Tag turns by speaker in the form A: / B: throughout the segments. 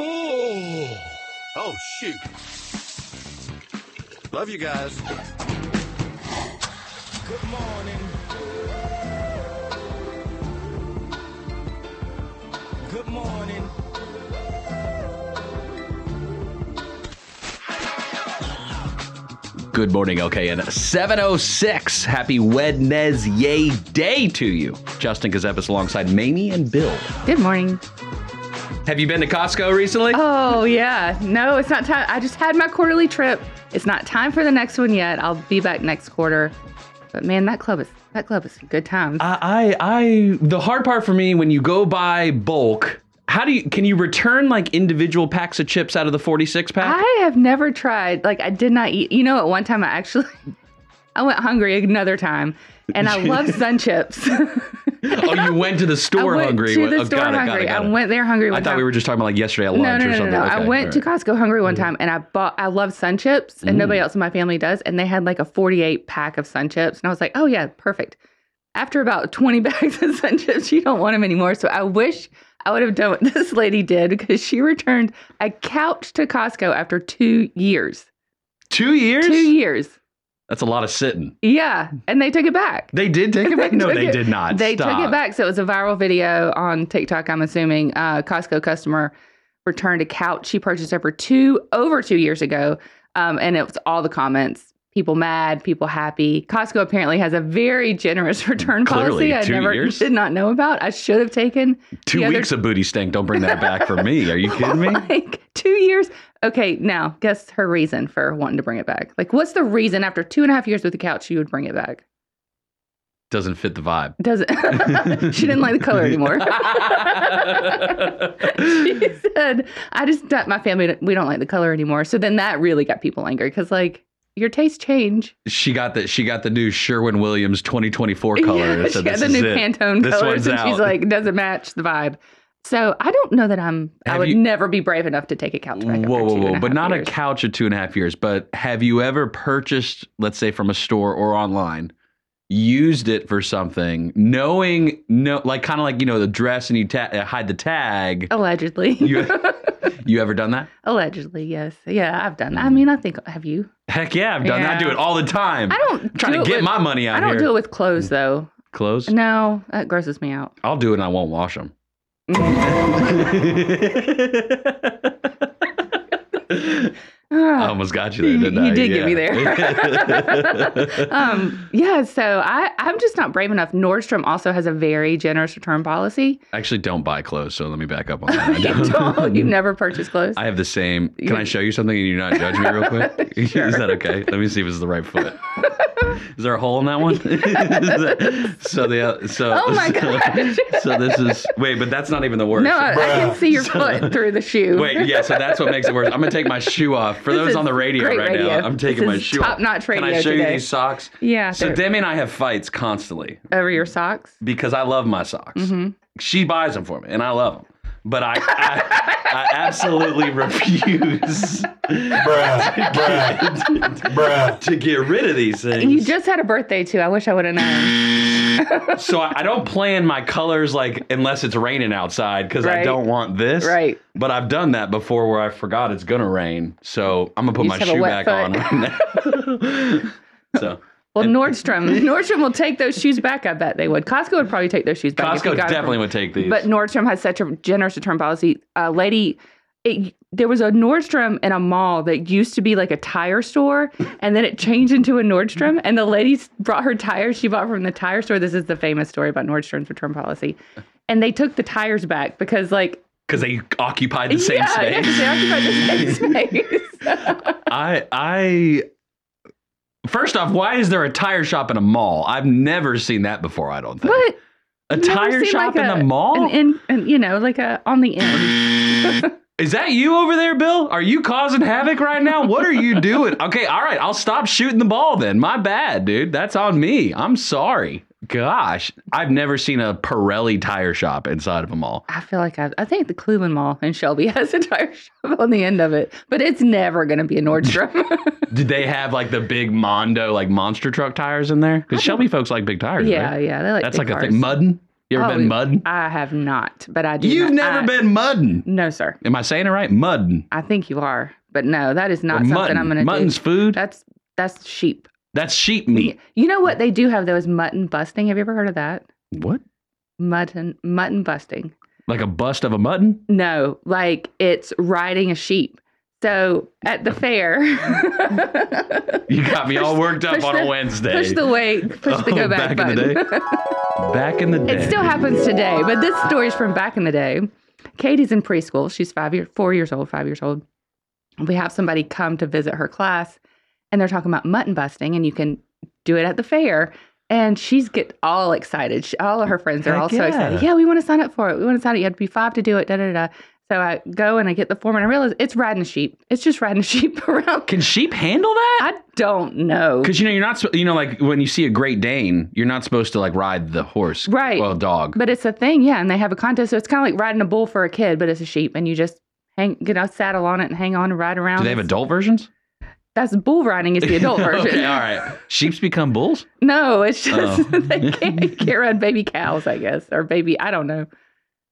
A: Oh, oh shoot. Love you guys.
B: Good morning. Good morning.
C: Good morning, LKN. 706. Happy Wednesday day to you. Justin Ckezepis alongside Mamie and Bill.
D: Good morning.
C: Have you been to Costco recently?
D: Oh, yeah. No, it's not time. I just had my quarterly trip. It's not time for the next one yet. I'll be back next quarter. But man, that club is that club is good times.
C: I, I, I, the hard part for me when you go buy bulk, how do you, can you return like individual packs of chips out of the 46 pack?
D: I have never tried. Like I did not eat. You know, at one time I actually I went hungry another time, and I love Sun Chips.
C: oh, you went to the store
D: went
C: hungry.
D: to the
C: Oh,
D: store
C: got it, got it,
D: hungry. I went there hungry.
C: I thought
D: time.
C: we were just talking about like yesterday at lunch
D: no,
C: or
D: no, no,
C: something.
D: no.
C: Okay,
D: I went
C: all
D: to. Costco hungry one mm. time, and I bought. I love Sun Chips, and mm. nobody else in my family does. And they had like a forty-eight pack of Sun Chips, and I was like, oh yeah, perfect. After about twenty bags of Sun Chips, you don't want them anymore. So I wish I would have done what this lady did because she returned a couch to Costco after two years.
C: Two years?
D: Two years.
C: That's a lot of sitting.
D: Yeah, and they took it back.
C: They did take it back? No, they
D: it-
C: did not.
D: They took it back. So it was a viral video on TikTok, I'm assuming. Uh, Costco customer returned a couch she purchased over two over two years ago. Um, and it was all the comments. People mad, people happy. Costco apparently has a very generous return
C: Clearly,
D: policy. I never
C: years?
D: did not know about. I should have taken
C: Two
D: the other-
C: weeks of booty stink. Don't bring that back for me. Are you kidding me?
D: like two years. Okay, now guess her reason for wanting to bring it back. Like, what's the reason after two and a half years with the couch you would bring it back?
C: Doesn't fit the vibe.
D: Does it? she didn't like the color anymore. she said, "I just my family we don't like the color anymore." So then that really got people angry because like your tastes change.
C: she got the she got the new Sherwin Williams 2024 color.
D: Yeah, she got
C: "This
D: the new
C: it.
D: Pantone
C: This
D: colors, and she's like, doesn't match the vibe." So I don't know that I'm. I would
C: you-
D: never be brave enough to take a couch back.
C: Whoa, whoa, whoa! But not
D: years.
C: a couch of two and a half years. But have you ever purchased, let's say, from a store or online, used it for something, knowing no, like kind of like you know the dress and you ta- uh, hide the tag?
D: Allegedly.
C: You, you ever done that?
D: Allegedly, yes. Yeah, I've done that. I mean, I think have you?
C: Heck yeah, I've done that. I do it all the time.
D: I don't
C: I'm trying
D: do
C: to get
D: with-
C: my money out
D: I don't
C: here.
D: do it with clothes though.
C: Clothes?
D: No, that grosses me out.
C: I'll do it and I won't wash them. I
D: Ah.
C: almost got you there,
D: You-
C: didn't I?
D: you did get me
C: there.
D: um, yeah, so I, I'm just not brave enough. Nordstrom also has a very generous return policy.
C: I actually don't buy clothes, so let me back up on that. I
D: you
C: don't.
D: don't. You never purchase clothes.
C: I have the same. Can I show you something and you not judge me real quick?
D: Sure.
C: Is that okay? Let me see if it's the right foot. Is there a hole in that one? So the so
D: Oh my
C: so,
D: gosh.
C: so this is wait, but that's not even the worst.
D: no, I, I can see your foot through the shoe.
C: Wait, yeah, so that's what makes it worse. I'm gonna take my shoe off. For
D: This
C: those on the radio right
D: radio.
C: now, I'm taking my shoe off.
D: top-notch
C: Can I
D: radio
C: show you these socks?
D: Yeah,
C: So Demi and I have fights constantly
D: over your socks.
C: because I love my socks.
D: Mm-hmm.
C: She buys them for me, and I love them. But I, I, I absolutely refuse
E: Bruh, bruh, bruh.
C: to get rid of these things.
D: You just had a birthday too. I wish I would have known.
C: so I I don't plan my colors like unless it's raining outside because I don't want this.
D: Right.
C: But I've done that before where I forgot it's gonna rain. So I'm gonna put
D: You
C: my
D: just have a
C: shoe back
D: foot.
C: on right now. so
D: Well, Nordstrom, Nordstrom will take those shoes back. I bet they would. Costco would probably take those shoes back.
C: Costco
D: it from-
C: definitely would take these.
D: But Nordstrom has such a generous return policy. A lady, it, there was a Nordstrom in a mall that used to be like a tire store, and then it changed into a Nordstrom. And the lady brought her tires she bought from the tire store. This is the famous story about Nordstrom's return policy. And they took the tires back because, like,
C: because they occupied the same
D: yeah, yeah,
C: space.
D: they occupied the same space.
C: I I first off, why is there a tire shop in a mall? I've never seen that before. I don't think
D: what?
C: a tire shop
D: like,
C: in
D: a-
C: mall.
D: An in, an, you know, like a on the end.
C: Is that you over there, Bill? Are you causing havoc right now? What are you doing? Okay, all right, I'll stop shooting the ball then. My bad, dude. That's on me. I'm sorry. Gosh, I've never seen a Pirelli tire shop inside of a mall.
D: I feel like I, I think the Cleveland Mall in Shelby has a tire shop on the end of it, but it's never going to be a Nordstrom.
C: Did they have like the big Mondo, like monster truck tires in there? Because Shelby folks like big tires.
D: yeah,
C: right?
D: yeah, they like
C: That's like a thing. Muddin. You ever
D: Oh,
C: been mudding?
D: I have not, but I do.
C: You've
D: not-
C: never
D: I-
C: been mudding.
D: No, sir.
C: Am I saying it right? Mudding.
D: I think you are, but no, that is not something
C: mutton.
D: I'm going to do.
C: Mutton's food.
D: That's that's sheep.
C: That's sheep meat.
D: You know what they do have though is mutton busting. Have you ever heard of that?
C: What?
D: Mutton mutton busting.
C: Like a bust of a mutton?
D: No, like it's riding a sheep. So at the fair,
C: You got me all worked up on a Wednesday.
D: push the weight, push the
C: Oh,
D: go back,
C: back in the
D: button.
C: day? Back in the day.
D: it still happens today, but this story's from back in the day. Katie's in preschool. She's five years, four years old, five years old. We have somebody come to visit her class, and they're talking about mutton busting, and you can do it at the fair. And she's get all excited. She, all of her friends are
C: Heck
D: all so
C: yeah.
D: excited. Yeah, we want to sign up for it. We want to sign up. You have to be five to do it. Da da da. So I go and I get the form, and I realize it's riding a sheep. It's just riding a sheep around.
C: Can sheep handle that?
D: I don't know.
C: Because you know you're not, you know, like when you see a Great Dane, you're not supposed to like ride the horse,
D: Right.
C: Well, dog.
D: But it's a thing, yeah. And they have a contest. So it's kind of like riding a bull for a kid, but it's a sheep. And you just hang, get a saddle on it and hang on and ride around.
C: Do they have adult versions?
D: That's bull riding is the adult version.
C: okay, all right. Sheeps become bulls.
D: No, it's just
C: Oh.
D: they can't, you can't ride baby cows, I guess, or baby, I don't know,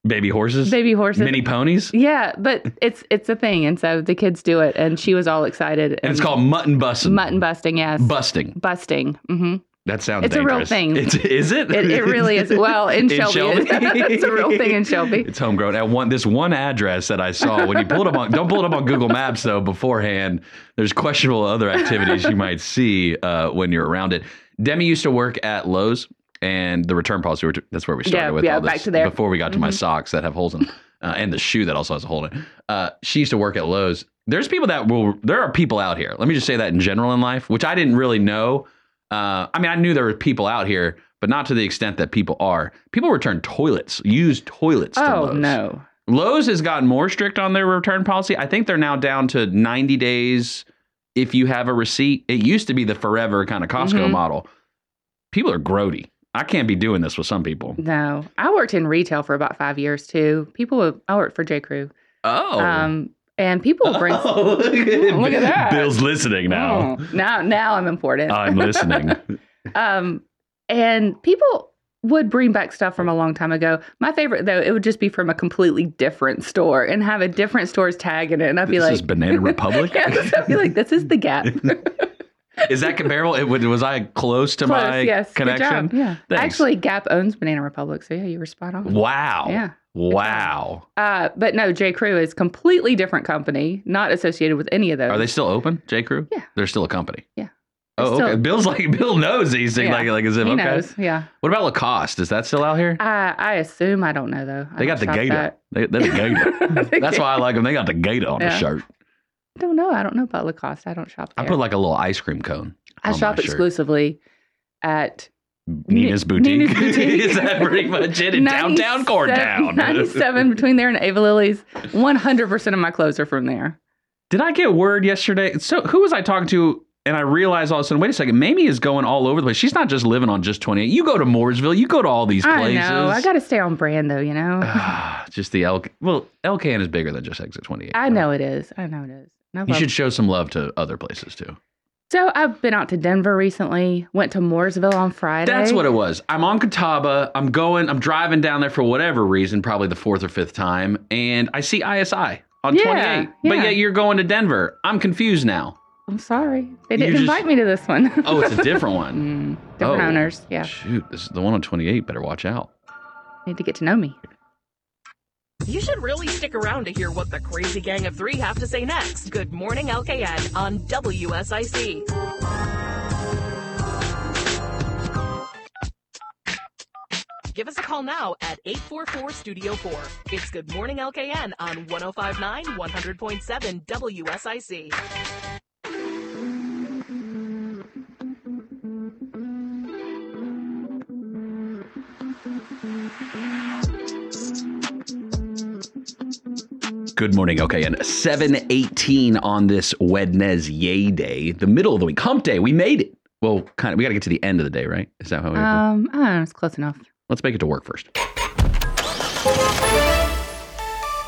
C: Baby horses.
D: baby horses.
C: Mini ponies.
D: Yeah, but it's it's a thing, and so the kids do it, and she was all excited.
C: And it's called mutton busting.
D: mutton busting. Yes,
C: busting.
D: busting. hmm
C: That sounds
D: It's a real thing.
C: It's, is it?
D: It, it really is. Well, in, Shelby, it's a real thing in Shelby.
C: It's homegrown. At one this one address that I saw when you pull it up on don't pull it up on Google Maps though beforehand. There's questionable other activities you might see uh, when you're around it. Demi used to work at Lowe's and the return policy. That's where we started
D: Yeah,
C: with
D: yeah,
C: all this.
D: back to there.
C: Before we got to my
D: Mhm.
C: socks that have holes in them uh, and the shoe that also has a hole in it. Uh, she used to work at Lowe's. There's people that will. There are people out here. Let me just say that in general in life, which I didn't really know. Uh, I mean, I knew there were people out here, but not to the extent that people are. People return toilets, used toilets. to
D: Oh
C: Lowe's.
D: no.
C: Lowe's has gotten more strict on their return policy. I think they're now down to 90 days if you have a receipt. It used to be the forever kind of Costco
D: Mhm.
C: model. People are grody. I can't be doing this with some people.
D: No, I worked in retail for about five years too. People, would, I worked for J. Crew,
C: Oh.
D: um, and people will bring.
C: Oh, look, at,
D: Look at that.
C: Bill's listening now.
D: Oh, now, now I'm important.
C: I'm listening.
D: um, and people would bring back stuff from a long time ago. My favorite though, it would just be from a completely different store and have a different store's tag in it, and I'd be
C: this
D: like,
C: is Banana Republic.
D: yes, I'd be like, this is the Gap.
C: Is that comparable? It, was was I close to
D: Close,
C: my
D: yes, good
C: connection?
D: job. Yeah,
C: Thanks.
D: actually, Gap owns Banana Republic, so yeah, you were spot on.
C: Wow.
D: Yeah.
C: Wow.
D: Uh, but no, J. Crew is completely different company, not associated with any of those.
C: Are they still open, J. Crew?
D: Yeah.
C: They're still a company.
D: Yeah.
C: Oh, okay.
D: still-
C: Bill's like Bill knows these things
D: Yeah.
C: like like as if
D: He
C: okay.
D: knows. Yeah.
C: What about Lacoste? Is that still out here?
D: I I assume I don't know though. I
C: they got the gator. They, they're the gator. That's why I like them. They got the gator on the shirt.
D: I don't know. I don't know about Lacoste. I don't shop There.
C: I put like a little ice cream cone.
D: I shop exclusively at
C: Nina's boutique.
D: Nina's Boutique.
C: Is that pretty much it in downtown
D: 97
C: Corntown?
D: 97 between there and Ava Lily's. 100% of my clothes are from there.
C: Did I get word yesterday? So who was I talking to? And I realized all of a sudden, wait a second, Mamie is going all over the place. She's not just living on just 28. You go to Mooresville, you go to all these
D: I
C: places.
D: know. I got to stay on brand though, you know.
C: Ah, just the L. Well, Elcan is bigger than just Exit 28.
D: I
C: right?
D: know it is. I know it is.
C: You should show some love to other places too.
D: So I've been out to Denver recently. Went to Mooresville on Friday.
C: That's what it was. I'm on Catawba. I'm going, I'm driving down there for whatever reason, probably the fourth or fifth time. And I see ISI on
D: Yeah,
C: 28. But
D: yeah.
C: yet you're going to Denver. I'm confused now.
D: I'm sorry. They didn't
C: just-
D: invite me to this one.
C: Oh, it's a different one.
D: Mm, different
C: Oh.
D: owners. Yeah.
C: Shoot, this is the one on 28. Better watch out.
D: Need to get to know me.
F: You should really stick around to hear what the crazy gang of three have to say next. Good morning, LKN on WSIC. Give us a call now at 844 Studio 4. It's Good Morning LKN on 1059 100.7 WSIC.
C: Good morning. Okay, and 718 on this Wednesday day, the middle of the week, hump day. We made it. Well, kind of. We got to get to the end of the day, right? Is that how we have?
D: Um, I don't know. It's close enough.
C: Let's make it to work first.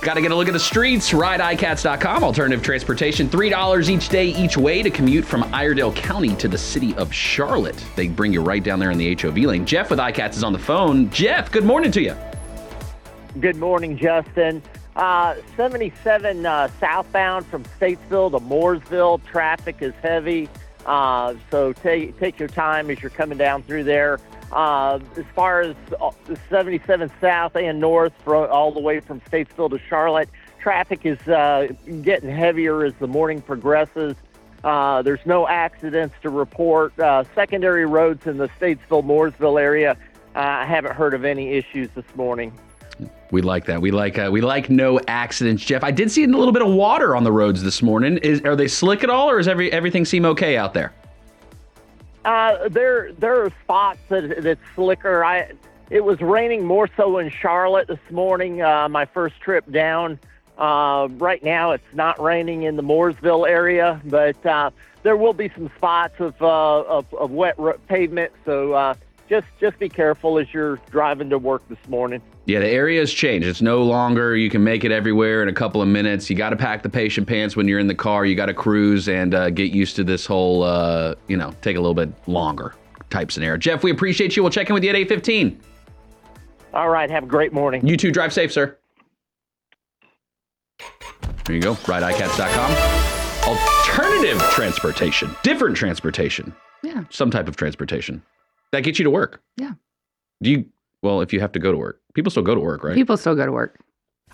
C: Got to get a look at the streets. RideICats.com. Alternative transportation. $3 each day, each way to commute from Iredell County to the city of Charlotte. They bring you right down there in the HOV lane. Jeff with iCats is on the phone. Jeff, good morning to you.
G: Good morning, Justin. Uh, 77 uh, southbound from Statesville to Mooresville. Traffic is heavy, uh, so take take your time as you're coming down through there. Uh, as far as uh, the 77 south and north, for, all the way from Statesville to Charlotte, traffic is uh, getting heavier as the morning progresses. There's no accidents to report. Secondary roads in the Statesville Mooresville area. I haven't heard of any issues this morning.
C: We like that. We like uh, we like no accidents, Jeff. I did see a little bit of water on the roads this morning. Is are they slick at all, or is every everything seem okay out there?
G: Uh, there there are spots that that's slicker. I it was raining more so in Charlotte this morning. Uh, my first trip down. Uh, right now, it's not raining in the Mooresville area, but uh, there will be some spots of uh, of, of wet pavement. So just just be careful as you're driving to work this morning.
C: Yeah, the area has changed. It's no longer you can make it everywhere in a couple of minutes. You got to pack the patient pants when you're in the car. You got to cruise and uh, get used to this whole, uh, you know, take a little bit longer type scenario. Jeff, we appreciate you. We'll check in with you at 8:15.
G: All right, have a great morning.
C: You too. Drive safe, sir. There you go. RideICats.com. Alternative transportation, different transportation,
D: Yeah.
C: some type of transportation that gets you to work.
D: Yeah.
C: Do you? Well, if you have to go to work, people still go to work, right?
D: People still go to work.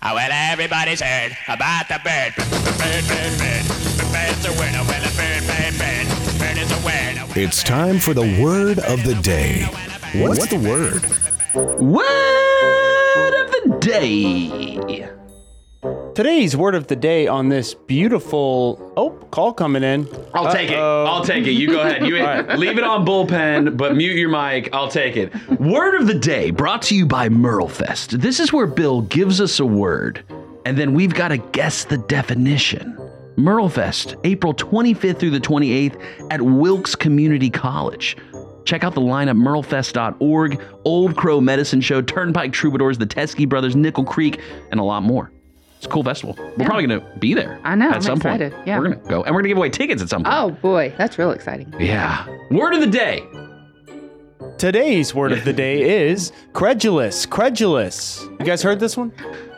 B: Oh, well, everybody's heard about the bird. Bird, bird, bird. Bird's a winner. Well, a bird, bird, bird. Bird is a winner.
H: It's time for the word of the day. What's the word?
C: Word of the day.
I: Today's word of the day on this beautiful oh call coming in.
C: I'll take it. I'll take it. You go ahead. You leave it on bullpen, but mute your mic. I'll take it. Word of the day brought to you by Merlefest. This is where Bill gives us a word, and then we've got to guess the definition. Merlefest, April 25th through the 28th at Wilkes Community College. Check out the lineup, merlefest.org, Old Crow Medicine Show, Turnpike Troubadours, the Teskey Brothers, Nickel Creek, and a lot more. It's a cool festival. We're
D: Yeah.
C: probably going to be there.
D: I know,
C: At
D: I'm
C: some
D: excited.
C: point.
D: Yeah.
C: We're going to go. And we're going to give away tickets at some point.
D: Oh boy, that's real exciting.
C: Yeah. Word of the day.
I: Today's word of the day is credulous. Credulous. You guys heard this one?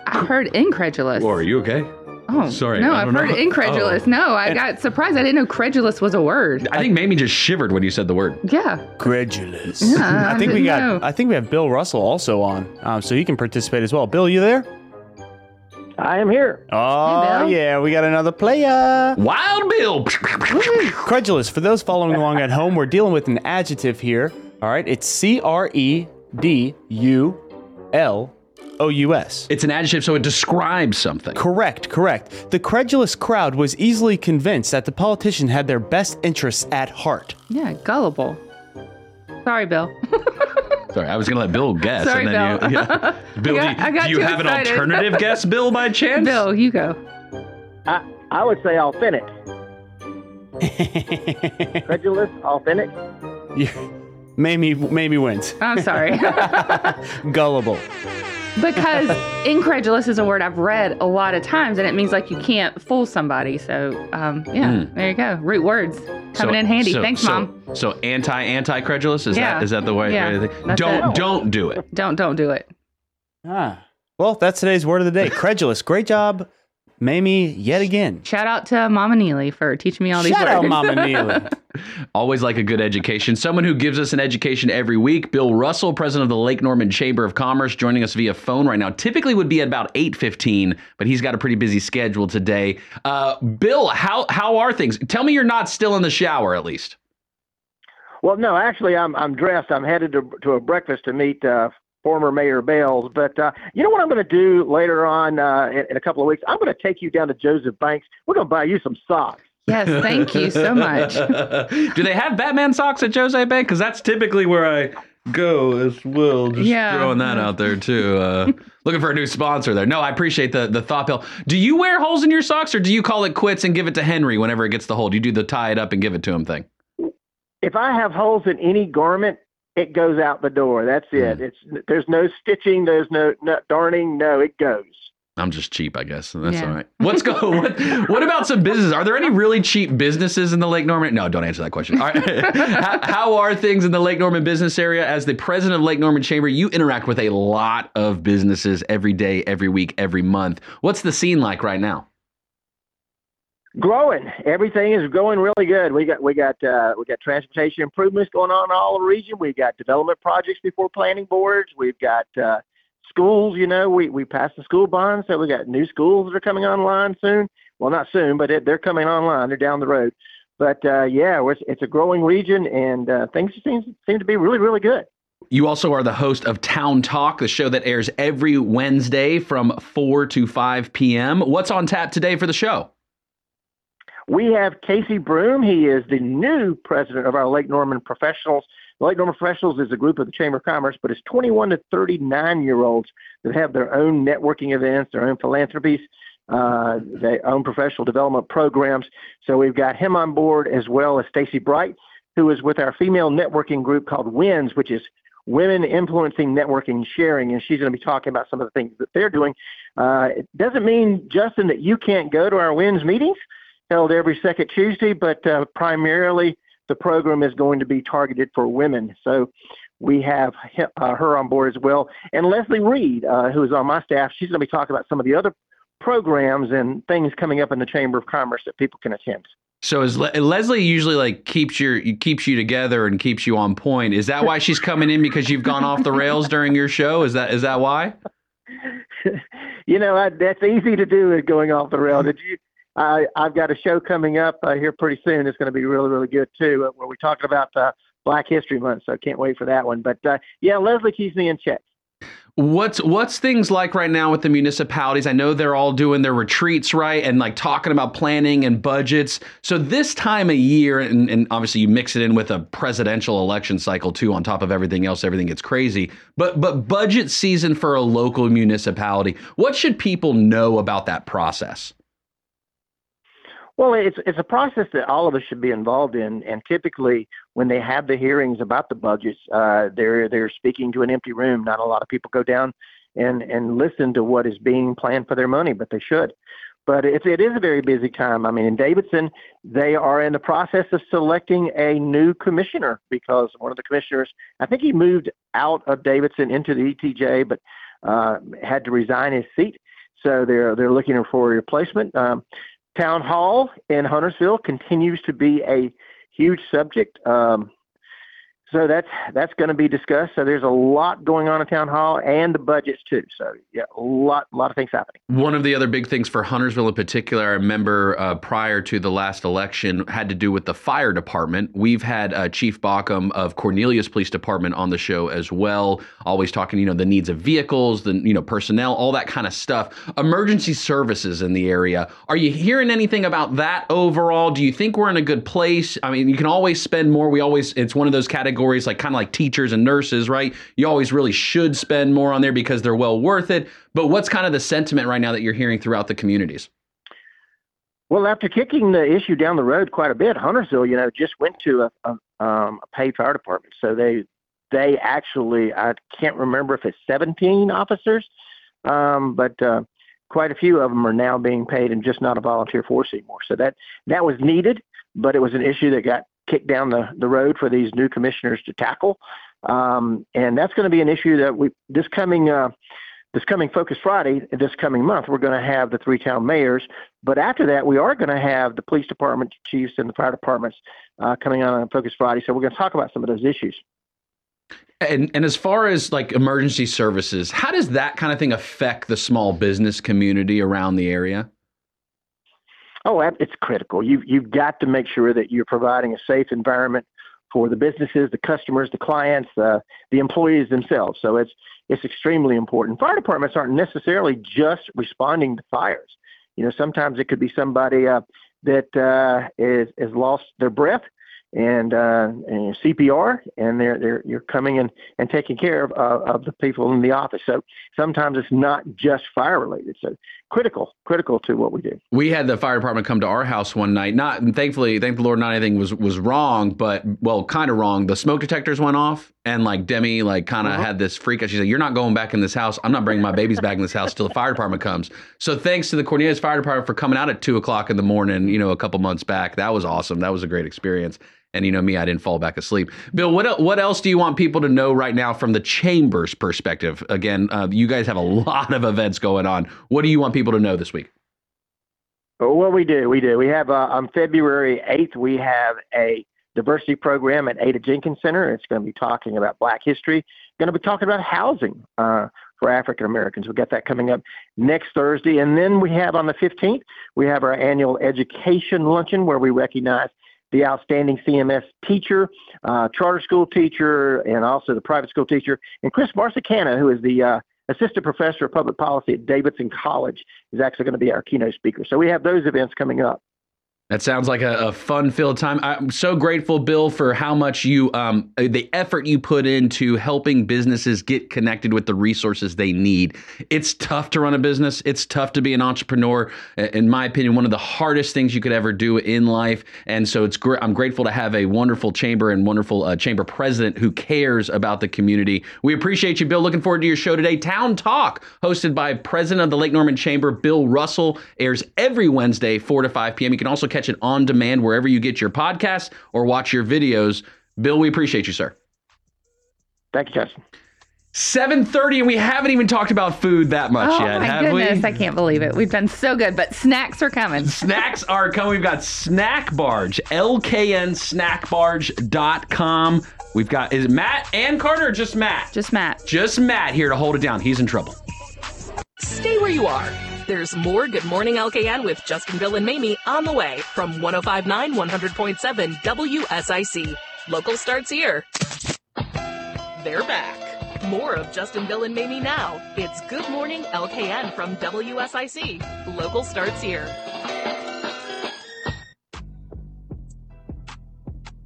D: I heard incredulous.
C: Oh, are you okay?
D: oh,
C: sorry,
D: No,
C: I
D: I've heard
C: know.
D: incredulous.
C: Oh.
D: No, I got surprised. I didn't know credulous was a word.
C: I think Mamie just shivered when you said the word.
D: Yeah.
I: Credulous.
D: Yeah,
I: I think we got.
D: no.
I: I think we have Bill Russell also on, um, so he can participate as well. Bill, you there?
G: I am here.
I: Oh
D: Bill.
I: yeah, we got another player.
C: Wild Bill.
I: Credulous. For those following along at home, we're dealing with an adjective here. All right, it's C R E D U L O U S.
C: It's an adjective, so it describes something.
I: Correct, correct. The credulous crowd was easily convinced that the politician had their best interests at heart.
D: Yeah, gullible. Sorry, Bill.
C: Sorry, I was gonna let Bill guess.
D: Sorry,
C: and then
D: Bill.
C: You, yeah. Bill,
D: I got-
C: do,
D: I got
C: do you have
D: excited.
C: an alternative guess, Bill, by chance?
D: Bill, you go.
G: I, I would say authentic. Credulous, authentic.
I: You- Mamie, Mamie wins.
D: I'm sorry.
I: Gullible.
D: Because incredulous is a word I've read a lot of times, and it means like you can't fool somebody. So, um, yeah, there you go. Root words coming in handy.
C: So-
D: Thanks,
C: so-
D: mom.
C: So anti anti credulous is
D: Yeah.
C: that is that the way?
D: Yeah,
C: to think?
D: that's
C: Don't
D: it.
C: don't do it.
D: Don't don't do it.
I: Ah. Well, that's today's word of the day. Credulous. Great job, Mamie, yet again.
D: Shout out to Mama Neely for teaching me all these
I: Shout
D: words.
I: out, Mama Neely.
C: Always like a good education. Someone who gives us an education every week. Bill Russell, president of the Lake Norman Chamber of Commerce, joining us via phone right now. Typically would be at about eight fifteen, but he's got a pretty busy schedule today. Uh, Bill, how how are things? Tell me you're not still in the shower at least.
G: Well, no, actually, I'm I'm dressed. I'm headed to to a breakfast to meet uh, former Mayor Bales. But uh, you know what I'm going to do later on uh, in, in a couple of weeks? I'm going to take you down to Joseph Banks. We're going to buy you some socks.
D: Yes, thank you so much.
C: Do they have Batman socks at Jose Bank? Because that's typically where I go as well. Just
D: Yeah.
C: throwing that out there too. Uh, looking for a new sponsor there. No, I appreciate the the thought, Bill. Do you wear holes in your socks, or do you call it quits and give it to Henry whenever it gets the hole? Do you do the tie it up and give it to him thing?
G: If I have holes in any garment, it goes out the door. That's it. Mm. It's there's no stitching. There's no, no darning. No, it goes.
C: I'm just cheap, I guess. That's
D: Yeah.
C: all right. What's go? What, what about some businesses? Are there any really cheap businesses in the Lake Norman? No, don't answer that question. All right. how, how are things in the Lake Norman business area? As the president of Lake Norman Chamber, you interact with a lot of businesses every day, every week, every month. What's the scene like right now?
J: Growing. Everything is going really good. We got we got uh, we got transportation improvements going on in all the region. We've got development projects before planning boards. We've got uh, schools. You know, we we passed the school bond, so we got new schools that are coming online soon. Well, not soon, but it, they're coming online. They're down the road. But uh, yeah, it's, it's a growing region, and uh, things seem seem to be really really good.
C: You also are the host of Town Talk, the show that airs every Wednesday from 4 to 5 p.m. What's on tap today for the show?
J: We have Casey Broom. He is the new president of our Lake Norman Professionals. The Lake Norman Professionals is a group of the Chamber of Commerce, but it's 21 to 39 year olds that have their own networking events, their own philanthropies, uh, their own professional development programs. So we've got him on board as well as Stacy Bright, who is with our female networking group called WINS, which is Women Influencing Networking Sharing, and she's going to be talking about some of the things that they're doing. Uh, it doesn't mean, Justin, that you can't go to our WINS meetings held every second Tuesday, but uh, primarily the program is going to be targeted for women. So we have uh, her on board as well. And Leslie Reed, uh, who is on my staff, she's going to be talking about some of the other programs and things coming up in the Chamber of Commerce that people can attend.
C: So is Le- Leslie usually like keeps your keeps you together and keeps you on point? Is that why she's coming in because you've gone off the rails during your show? Is that is that why?
J: you know, I, that's easy to do is going off the rail. Did you? I, I've got a show coming up uh, here pretty soon. It's going to be really, really good too. Uh, where we're talking about uh, Black History Month, so I can't wait for that one. But uh, yeah, Leslie keeps me in check.
C: What's what's things like right now with the municipalities? I know they're all doing their retreats, right, and like talking about planning and budgets. So this time of year, and, and obviously you mix it in with a presidential election cycle too, on top of everything else, everything gets crazy. But but budget season for a local municipality, what should people know about that process?
J: Well, it's it's a process that all of us should be involved in, and typically when they have the hearings about the budgets, uh, they're they're speaking to an empty room. Not a lot of people go down and and listen to what is being planned for their money, but they should. But it's it is a very busy time. I mean, in Davidson, they are in the process of selecting a new commissioner because one of the commissioners, I think he moved out of Davidson into the ETJ, but uh, had to resign his seat. So they're they're looking for a replacement. Um, Town Hall in Huntersville continues to be a huge subject. Um, so that's that's going to be discussed. So there's a lot going on in Town Hall and the budgets too. So yeah, a lot lot of things happening.
C: One of the other big things for Huntersville in particular, I remember uh, prior to the last election, had to do with the fire department. We've had uh, Chief Bockham of Cornelius Police Department on the show as well, always talking, you know, the needs of vehicles, the you know personnel, all that kind of stuff. Emergency services in the area. Are you hearing anything about that overall? Do you think we're in a good place? I mean, you can always spend more. We always it's one of those categories like kind of like teachers and nurses, right? You always really should spend more on there because they're well worth it. But what's kind of the sentiment right now that you're hearing throughout the communities?
J: Well, after kicking the issue down the road quite a bit, Huntersville, you know, just went to a, a, um, a paid fire department. So they they actually, I can't remember if it's 17 officers, um, but uh, quite a few of them are now being paid and just not a volunteer force anymore. So that that was needed, but it was an issue that got kicked down the, the road for these new commissioners to tackle. Um, and that's going to be an issue that we this coming uh, this coming Focus Friday, this coming month, we're going to have the three town mayors. But after that, we are going to have the police department chiefs and the fire departments uh, coming on on Focus Friday. So we're going to talk about some of those issues.
C: And and as far as like emergency services, how does that kind of thing affect the small business community around the area?
J: Oh, it's critical. You've you've got to make sure that you're providing a safe environment for the businesses, the customers, the clients, uh, the employees themselves. So it's it's extremely important. Fire departments aren't necessarily just responding to fires. You know, sometimes it could be somebody uh, that uh, is is lost their breath. and, uh, and CPR, and they're they're you're coming in and taking care of uh, of the people in the office. So sometimes it's not just fire related. So critical, critical to what we do.
C: We had the fire department come to our house one night. Not and thankfully, thank the Lord, not anything was was wrong, but well, kind of wrong. The smoke detectors went off, and like Demi, like kind of
J: Uh-huh.
C: had this freak out. She said, "You're not going back in this house. I'm not bringing my babies back in this house till the fire department comes." So thanks to the Cornelius Fire Department for coming out at two o'clock in the morning. You know, a couple months back. That was awesome. That was a great experience. And you know me, I didn't fall back asleep. Bill, what what else do you want people to know right now from the chamber's perspective? Again, uh, you guys have a lot of events going on. What do you want people to know this week?
J: Well, what we do, we do. We have uh, on February 8th, we have a diversity program at Ada Jenkins Center. It's going to be talking about Black history. Going to be talking about housing uh, for African Americans. We've got that coming up next Thursday, and then we have on the 15th, we have our annual education luncheon where we recognize the outstanding CMS teacher, uh, charter school teacher, and also the private school teacher, and Chris Marsicano, who is the uh, assistant professor of public policy at Davidson College, is actually going to be our keynote speaker. So we have those events coming up.
C: That sounds like a, a fun-filled time. I'm so grateful, Bill, for how much you, um, the effort you put into helping businesses get connected with the resources they need. It's tough to run a business. It's tough to be an entrepreneur. In my opinion, one of the hardest things you could ever do in life. And so it's great. I'm grateful to have a wonderful chamber and wonderful uh, chamber president who cares about the community. We appreciate you, Bill. Looking forward to your show today. Town Talk, hosted by President of the Lake Norman Chamber, Bill Russell, airs every Wednesday, 4 to 5 p.m. You can also catch it on demand wherever you get your podcasts or watch your videos. Bill, we appreciate you, sir.
J: Thank you, Justin.
C: 7:30 and we haven't even talked about food that much
D: oh
C: yet,
D: my
C: have
D: goodness,
C: we?
D: I can't believe it. We've done so good, but snacks are coming.
C: Snacks are coming. We've got Snack Barge, lknsnackbarge.com. We've got is it Matt and Carter or just Matt?
D: Just Matt.
C: Just Matt here to hold it down. He's in trouble.
F: Stay where you are. There's more Good Morning LKN with Justin, Bill, and Mamie on the way from 1059 100.7 WSIC. Local starts here. They're back. More of Justin, Bill, and Mamie now. It's Good Morning LKN from WSIC. Local starts here.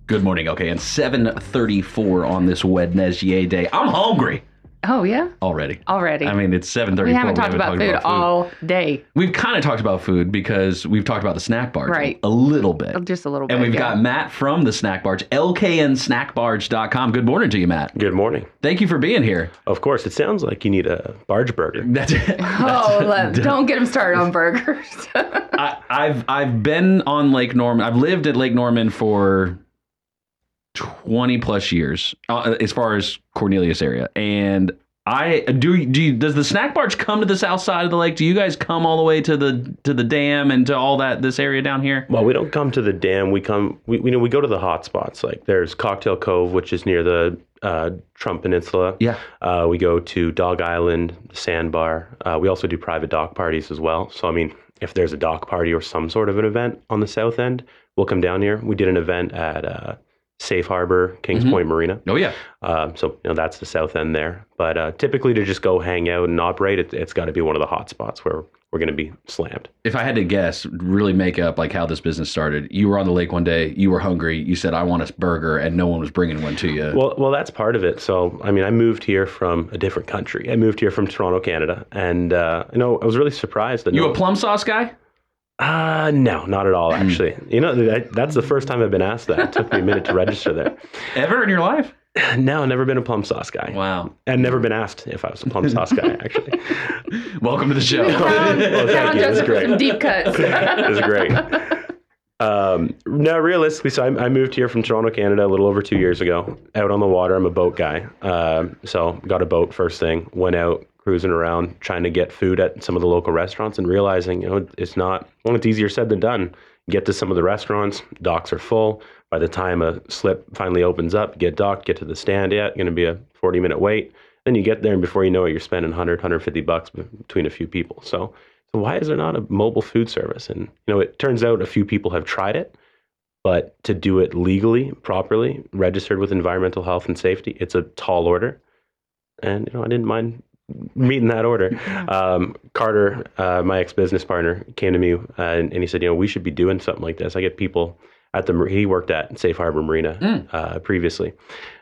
C: Good morning. Okay, and 7:34 on this Wednesday day. I'm hungry
D: Oh yeah,
C: already.
D: already.
C: I mean, it's 7:34.
D: we haven't talked about food all day.
C: We've kind of talked about food because we've talked about the snack barge
D: Right.
C: a little bit.
D: Just a little bit.
C: And we've
D: yeah.
C: got Matt from the Snack Barge, lknsnackbarge.com. Good morning to you, Matt.
K: Good morning.
C: Thank you for being here.
K: Of course, it sounds like you need a barge burger.
C: That's
D: Oh, let- don't get him started on burgers.
C: I, I've I've been on Lake Norman. I've lived at Lake Norman for twenty plus years, uh, as far as Cornelius area, and I do. Do you, does the snack barge come to the south side of the lake? Do you guys come all the way to the to the dam and to all that this area down here?
K: Well, we don't come to the dam. We come. We we know we go to the hot spots. Like there's Cocktail Cove, which is near the uh, Trump Peninsula.
C: Yeah.
K: Uh, we go to Dog Island, Sandbar. Uh, we also do private dock parties as well. So I mean, if there's a dock party or some sort of an event on the south end, we'll come down here. We did an event at uh, Safe Harbor, Kings
C: Mhm.
K: Point Marina.
C: Oh yeah.
K: Um, so you know that's the south end there. But uh, typically to just go hang out and operate, it, it's got to be one of the hot spots where we're going to be slammed.
C: If I had to guess, really make up like how this business started. You were on the lake one day. You were hungry. You said, "I want a burger," and no one was bringing one to you.
K: Well, well, that's part of it. So, I mean, I moved here from a different country. I moved here from Toronto, Canada, and uh, you know, I was really surprised that
C: you
K: no,
C: a plum sauce guy?
K: Uh, no, not at
C: Hmm.
K: all. Actually, you know, that, that's the first time I've been asked that. It took me a minute to register there.
C: Ever in your life?
K: No, never been a plum sauce guy.
C: Wow.
K: And never been asked if I was a plum sauce guy. Actually,
C: Welcome to the show.
D: Found,
K: Well, thank you. That's
D: Justin
K: great.
D: some deep cuts.
K: it was great. Um, no, realistically, so I, I moved here from Toronto, Canada, a little over two years ago. Out on the water, I'm a boat guy. Um, so got a boat first thing. Went out cruising around, trying to get food at some of the local restaurants, and realizing you know it's not. Well, it's easier said than done. Get to some of the restaurants, docks are full. By the time a slip finally opens up, get docked, get to the stand. Yeah, going to be a 40 minute wait. Then you get there, and before you know it, you're spending 100, 150 bucks between a few people. So, so why is there not a mobile food service? And you know, it turns out a few people have tried it, but to do it legally, properly, registered with environmental health and safety, it's a tall order. And you know, I didn't mind meeting that order. Um, Carter, uh, my ex business partner, came to me uh, and, and he said, you know, we should be doing something like this. I get people at the he worked at Safe Harbor Marina
C: Mm.
K: uh, previously,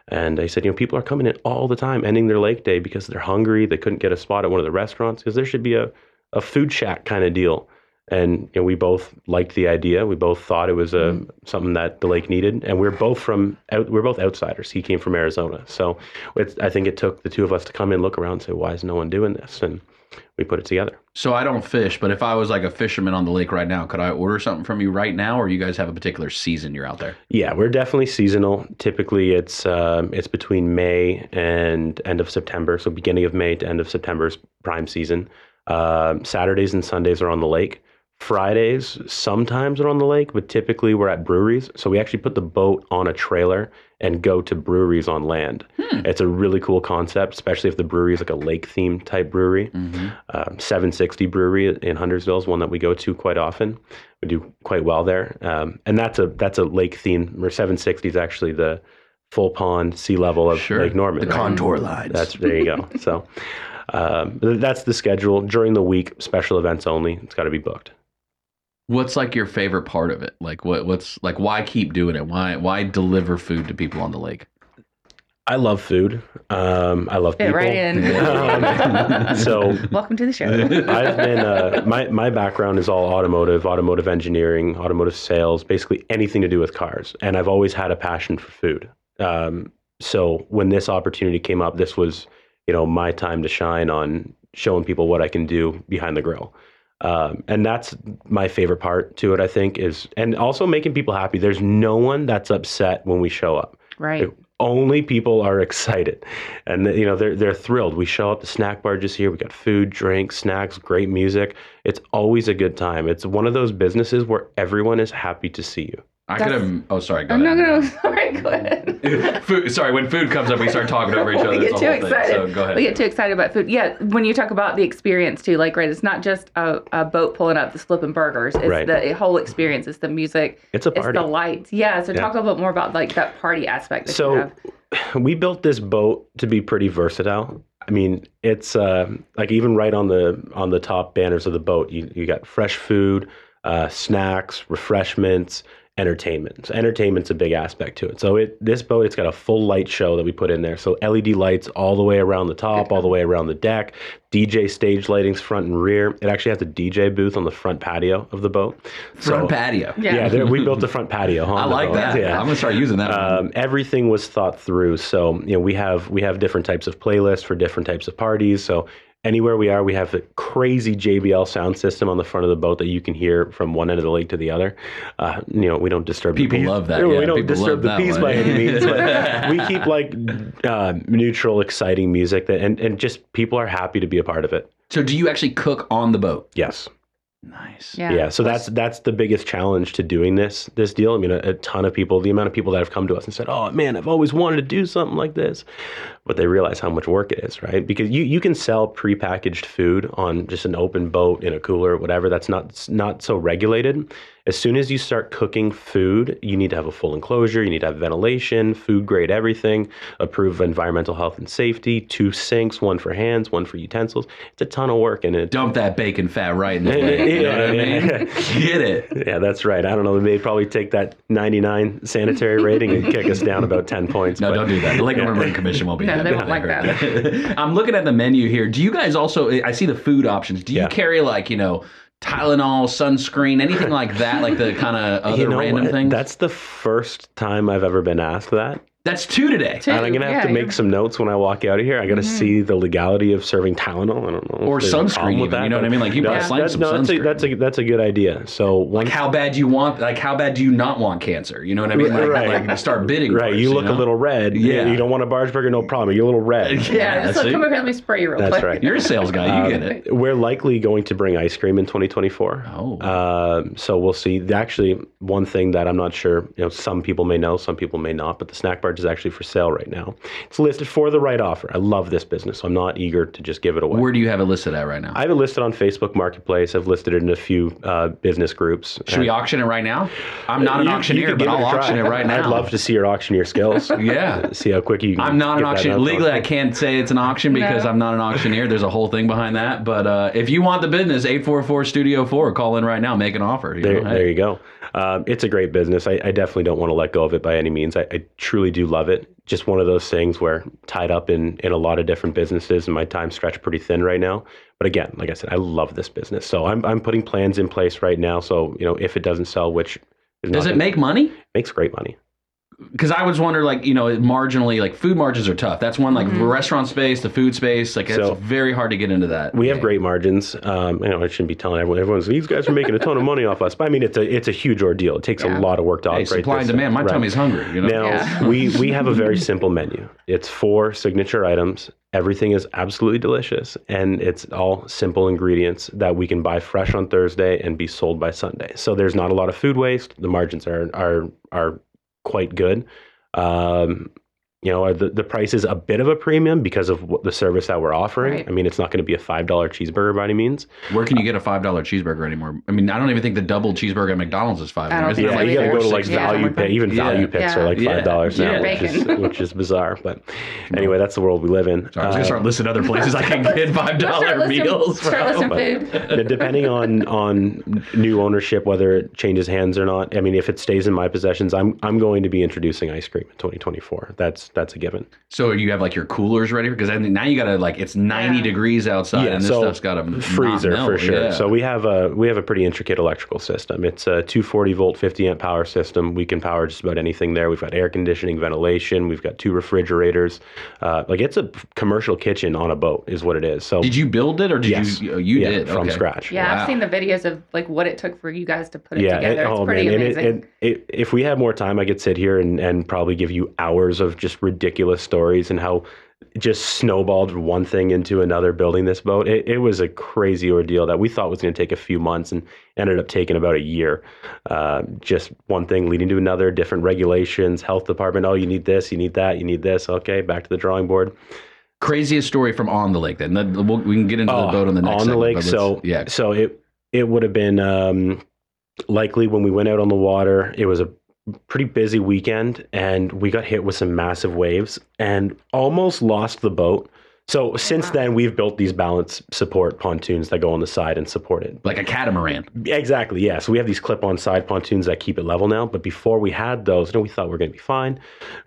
K: and he said, you know, people are coming in all the time, ending their lake day because they're hungry. They couldn't get a spot at one of the restaurants because there should be a a food shack kind of deal. And you know, we both liked the idea. We both thought it was a something that the lake needed. And we're both from out, we're both outsiders. He came from Arizona, so it's, I think it took the two of us to come in, look around, and say, "Why is no one doing this?" And we put it together.
C: So I don't fish, but if I was like a fisherman on the lake right now, could I order something from you right now, or you guys have a particular season you're out there?
K: Yeah, we're definitely seasonal. Typically, it's um, it's between May and end of September. So beginning of May to end of September is prime season. Um Saturdays and Sundays are on the lake. Fridays sometimes are on the lake, but typically we're at breweries. So we actually put the boat on a trailer and go to breweries on land. It's a really cool concept, especially if the brewery is like a lake theme type brewery. Um, 760 Brewery in Huntersville is one that we go to quite often. We do quite well there, um, and that's a that's a lake theme. Where 760 is actually the full pond sea level of
C: Sure.
K: Lake Norman.
C: The contour lines.
K: That's there you go. so um, that's the schedule during the week. Special events only. It's got to be booked.
C: What's like your favorite part of it? Like what what's like why keep doing it? Why why deliver food to people on the lake?
K: I love food. Um, I love
D: Fit
K: people.
D: right in.
K: Um, so
D: Welcome to the show.
K: I've been uh, my my background is all automotive, automotive engineering, automotive sales, basically anything to do with cars, and I've always had a passion for food. Um, so when this opportunity came up, this was you know my time to shine on showing people what I can do behind the grill. Um, and that's my favorite part to it, I think, is and also making people happy. There's no one that's upset when we show up.
D: Right.
K: only people are excited. And you know they're they're thrilled. We show up the snack bar just here. We got food drinks snacks great music. It's always a good time. It's one of those businesses where everyone is happy to see you
C: I could have. Oh, sorry. Go ahead.
D: I'm
C: ahead.
D: not gonna. Sorry, go ahead.
C: food, sorry, when food comes up, we start talking over each other.
D: we get too
C: whole thing.
D: excited.
C: So go ahead.
D: We get too excited about food. Yeah, when you talk about the experience too, like right, it's not just a, a boat pulling up the flipping burgers. It's
K: Right.
D: the whole experience. It's the music.
K: It's a
D: It's
K: party.
D: the lights. Yeah. So
K: Yeah.
D: talk a little bit more about like that party aspect that you
K: so
D: have.
K: we built this boat to be pretty versatile i mean it's uh, like even right on the on the top banners of the boat you, you got fresh food uh, snacks refreshments entertainment so entertainment's a big aspect to it so it this boat it's got a full light show that we put in there so led lights all the way around the top all the way around the deck dj stage lightings front and rear it actually has a dj booth on the front patio of the boat
C: Front
K: So-
C: patio.
D: Yeah.
K: yeah, there, we built the front patio. on
C: I like
K: boat.
C: that.
K: Yeah.
C: I'm gonna start using that.
K: Um, everything was thought through. So you know, we have we have different types of playlists for different types of parties. So anywhere we are, we have a crazy JBL sound system on the front of the boat that you can hear from one end of the lake to the other. Uh, you know, we don't disturb
C: People
K: the peace.
C: love that.
K: We
C: Yeah,
K: don't disturb the
C: that
K: peace
C: one.
K: by any means. But we keep like uh, neutral, exciting music that, and and just people are happy to be a part of it.
C: so do you actually cook on the boat?
K: Yes.
C: Nice.
D: Yeah.
K: Yeah, so that's that's the biggest challenge to doing this this deal. I mean, a, a ton of people, the amount of people that have come to us and said, "Oh man, I've always wanted to do something like this," but they realize how much work it is, right? Because you you can sell prepackaged food on just an open boat in a cooler whatever. That's not not so regulated. As soon as you start cooking food, you need to have a full enclosure. You need to have ventilation, food grade everything, approved environmental health and safety, two sinks, one for hands, one for utensils. It's a ton of work, and it
C: Dump that bacon fat right in the lake. You know what I mean? Get it.
K: Yeah, that's right. I don't know. They'd probably take that 99 sanitary rating and kick us down about 10 points.
C: No,
K: but-
C: don't do that. The Lake Norman Marine Commission won't be
D: They won't like
C: that. I'm looking at the menu here. Do you guys also? I see the food options. Do you
K: Yeah.
C: carry like you know Tylenol, sunscreen, anything like that? Like the kind of other
K: You know
C: random things.
K: That's the first time I've ever been asked that.
C: That's two today.
D: Two.
K: and I'm going to have
D: yeah,
K: to make
D: you're-
K: some notes when I walk out of here. I got to see the legality of serving Tylenol. I don't know.
C: Or sunscreen
K: problem with
C: even, you know what I mean? Like, you
K: no,
C: gotta
K: that's,
C: some
K: no, that's a,
C: sunscreen.
K: that's, a, that's a good idea. So
C: Like how bad do you want? Like how bad do you not want cancer? You know what I mean? Like,
K: Right.
C: like start bidding.
K: Right,
C: worse,
K: you look
C: know?
K: a little red.
C: Yeah.
K: You don't want a barge burger, no problem. You're a little red.
D: Yeah. Just like,
C: see?
D: come over here. Let me spray you real
K: That's
D: quick.
K: right.
C: You're a sales guy. You
K: Um,
C: get it.
K: We're likely going to bring ice cream in 2024.
C: Oh.
K: Um, so we'll see. Actually, one thing that I'm not sure, you know, some people may know, some people may not, but the snack bar barge is actually for sale right now. It's listed for the right offer. I love this business, so I'm not eager to just give it away.
C: Where do you have it listed at right now?
K: I have it listed on Facebook Marketplace. I've listed it in a few uh, business groups.
C: Should we auction it right now? I'm not an
K: You- you
C: auctioneer,
K: could
C: but I'll
K: a
C: auction it right now.
K: I'd love to see your auctioneer skills.
C: Yeah.
K: see how quick you can.
C: I'm not an
K: auctioneer. that
C: Legally, I can't say it's an auction because
D: No.
C: I'm not an auctioneer. There's a whole thing behind that. But uh, if you want the business, 844 Studio 4, call in right now, make an offer. You
K: There,
C: know, hey.
K: there you go. Um, it's a great business. I, I definitely don't want to let go of it by any means. I, I truly do love it. Just one of those things where tied up in in a lot of different businesses, and my time stretched pretty thin right now. But again, like I said, I love this business. So I'm I'm putting plans in place right now. So you know, if it doesn't sell, which is
C: Does it
K: gonna-
C: make money?
K: makes great money.
C: Because I was wondering, like, you know, marginally, like, food margins are tough. That's one, like,
D: Mm-hmm.
C: restaurant space, the food space. Like, it's
K: So-
C: very hard to get into that.
K: We have great margins. Um, you know, I shouldn't be telling everyone. Everyone's these guys are making a ton of money off us, but I mean, it's a it's a huge ordeal. It takes
D: Yeah.
K: a lot of work to
C: Hey,
K: operate.
C: supply and demand. My
K: Right.
C: tummy's hungry, you know?
K: Now
D: Yeah.
K: we we have a very simple menu. It's four signature items. Everything is absolutely delicious, and it's all simple ingredients that we can buy fresh on Thursday and be sold by Sunday. So there's not a lot of food waste. The margins are are are quite good. Um, you know, the, the price is a bit of a premium because of what the service that we're offering.
D: Right.
K: I mean, it's not going to be a five dollar cheeseburger by any means.
C: Where can you get a $5 cheeseburger anymore? I mean, I don't even think the double cheeseburger at McDonald's is 5
D: I don't
C: Isn't
D: think
C: it
K: Yeah,
D: so
K: you got to go to like
C: six?
D: Yeah.
K: value pay, even
C: Yeah.
K: value picks
D: Yeah.
K: are like five dollars
C: Yeah.
K: now, which is, which is bizarre. But anyway, that's the world we live in.
C: Sorry, I was going to
K: Uh,
C: start listing other places I can get $5 meals.
D: Start
C: from.
D: listing food.
K: Depending on on new ownership, whether it changes hands or not. I mean, if it stays in my possessions, I'm I'm going to be introducing ice cream in 2024. That's that's a given.
C: So you have like your coolers ready because I think now you gotta like it's 90
D: Yeah.
C: degrees outside and this
K: so
C: stuff's got a
K: freezer for sure.
C: Yeah.
K: So we have a we have a pretty intricate electrical system. It's a 240 volt, 50 amp power system. We can power just about anything there. We've got air conditioning, ventilation. We've got two refrigerators. Uh, like it's a commercial kitchen on a boat, is what it is. So
C: did you build it or did
K: Yes.
C: you? You
K: yeah,
C: did
K: from
C: okay.
K: scratch.
D: Yeah,
C: Wow.
D: I've seen the videos of like what it took for you guys to put it
K: yeah,
D: together.
K: it-
D: it's
K: oh
D: pretty
K: man, and
D: amazing.
K: it, it, it, if we had more time, I could sit here and, and probably give you hours of just ridiculous stories and how just snowballed one thing into another building this boat. It, it was a crazy ordeal that we thought was going to take a few months and ended up taking about a year. Uh, just one thing leading to another, different regulations, health department. Oh, you need this, you need that, you need this. Okay, back to the drawing board.
C: Craziest story from on the lake. Then we'll, we can get into the
K: Oh,
C: boat on the next
K: on the
C: segment,
K: lake. So
C: yeah,
K: so it it would have been um, likely when we went out on the water. It was a pretty busy weekend, and we got hit with some massive waves and almost lost the boat. So oh, since then, we've built these balance support pontoons that go on the side and support it.
C: like a catamaran.
K: Exactly, yeah. So we have these clip-on side pontoons that keep it level now. But before we had those, you know, we thought we were going to be fine.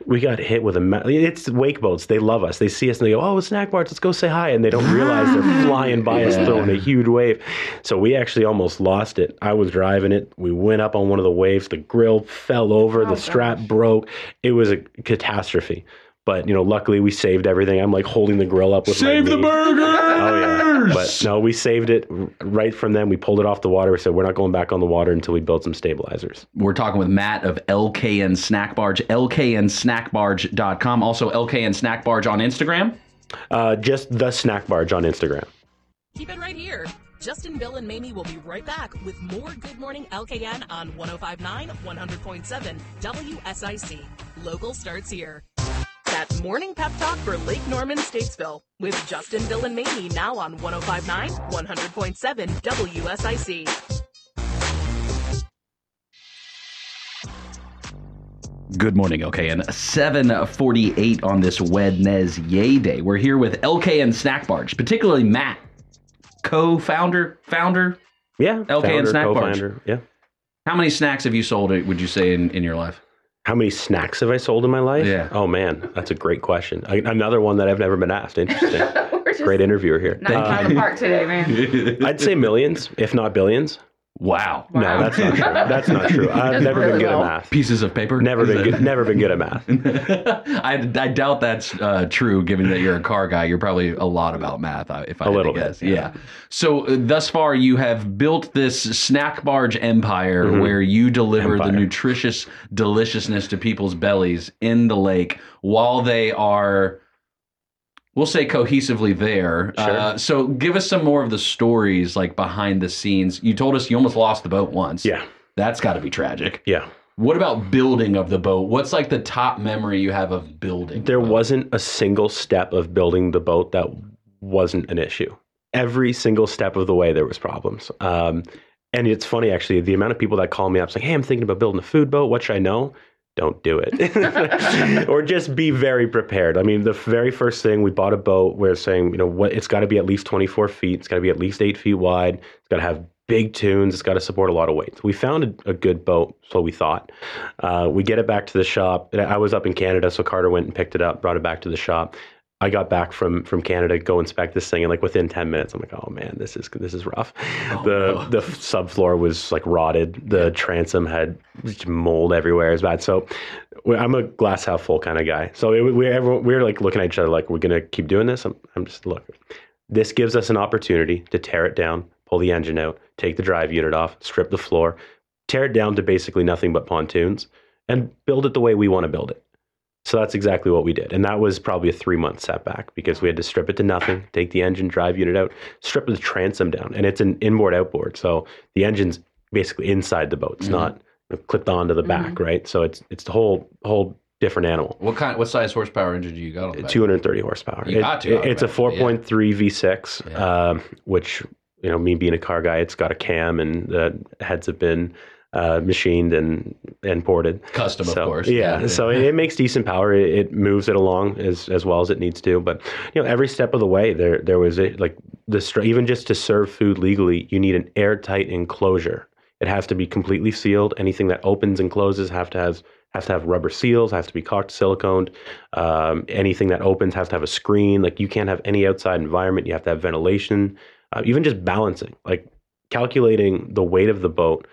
K: We got hit with a. Ma- it's wake boats. They love us. They see us and they go, "Oh, it's Snack Barge. Let's go say hi." And they don't realize they're flying by us,
C: Yeah.
K: throwing a huge wave. So we actually almost lost it. I was driving it. We went up on one of the waves. The grill fell over.
D: Oh,
K: the strap broke. It was a catastrophe. But you know, luckily we saved everything. I'm like holding the grill up with
C: Save
K: my
C: the
K: knee.
C: burgers!
K: Oh yeah, but no, we saved it right from then. We pulled it off the water. We said we're not going back on the water until we build some stabilizers.
C: We're talking with Matt of LKN Snack Barge, lknsnackbarge.com. Also, LKN Snack Barge on Instagram.
K: Uh, just the snack barge on Instagram.
F: Keep it right here. Justin, Bill, and Mamie will be right back with more Good Morning LKN on 1059, 100.7 WSIC. Local starts here. That morning pep talk for Lake Norman, Statesville with Justin, Bill, and Mamie now on 1059, 100.7 WSIC.
C: Good morning, okay, and 748 on this Wednesday day. We're here with LKN Snack Barge, particularly Matt, co-founder, founder.
K: Yeah,
C: LK
K: founder,
C: Snack Barge.
K: co-founder, Yeah.
C: How many snacks have you sold, would you say, in, in your life?
K: How many snacks have I sold in my life?
C: Yeah.
K: Oh man, that's a great question. I, another one that I've never been asked. Interesting. Great interviewer here.
D: knocking it out of the uh, park today, man.
K: I'd say millions, if not billions.
C: Wow.
K: No, that's not true. That's not true. I've never
D: really
K: been good
D: well.
K: at math.
C: Pieces of paper?
K: Never been
C: that-
K: good. Never been good at math.
C: I, I doubt that's uh, true, given that you're a car guy. You're probably a lot about math, uh, if I
K: A
C: had
K: little
C: to
K: bit,
C: guess. Yeah. So uh, thus far, you have built this snack barge empire where you deliver the
K: Mm-hmm.
C: Nutritious deliciousness to people's bellies in the lake while they are. We'll say cohesively there.
K: Sure.
C: Uh, so, give us some more of the stories, like behind the scenes. You told us you almost lost the boat once.
K: Yeah.
C: that's got to be tragic.
K: Yeah.
C: What about building of the boat? What's like the top memory you have of building?
K: There wasn't a single step of building the boat that wasn't an issue. Every single step of the way, there was problems. Um, and it's funny actually, the amount of people that call me up saying, "Hey, I'm thinking about building a food boat. What should I know?" Don't do it, or just be very prepared. I mean, the very first thing we bought a boat. We're saying, you know, what it's got to be at least 24 feet. It's got to be at least eight feet wide. It's got to have big tunes. It's got to support a lot of weight. We found a, a good boat, so we thought. Uh, we get it back to the shop. I was up in Canada, so Carter went and picked it up, brought it back to the shop. I got back from from Canada, go inspect this thing, and like within ten minutes, I'm like, oh man, this is this is rough. Oh, the the subfloor was like rotted. The transom had mold everywhere. It was bad. So I'm a glass half full kind of guy. So it, we everyone, we were like looking at each other like, we're gonna keep doing this. I'm, I'm just look. This gives us an opportunity to tear it down, pull the engine out, take the drive unit off, strip the floor, tear it down to basically nothing but pontoons, and build it the way we want to build it. So that's exactly what we did. And that was probably a three month setback because we had to strip it to nothing, take the engine drive unit out, strip the transom down. And it's an inboard outboard. So the engine's basically inside the boat. It's
C: Mhm.
K: not clipped onto the back, right? So it's it's the whole whole different animal.
C: What kind? What size horsepower engine do you got on back?
K: 230 horsepower.
C: You got to,
K: it's a
C: automatically,
K: 4.3 V6, um, which you know, me being a car guy, it's got a cam and the heads have been uh, machined and and ported.
C: Custom, of course.
K: Yeah,
C: Yeah.
K: so it, it makes decent power. It, it moves it along as as well as it needs to. But you know, every step of the way, there there was a, like the even just to serve food legally, you need an airtight enclosure. It has to be completely sealed. Anything that opens and closes have to have has to have rubber seals. Has to be caulked, siliconed. Um, anything that opens has to have a screen. Like you can't have any outside environment. You have to have ventilation. Uh, even just balancing, like calculating the weight of the boat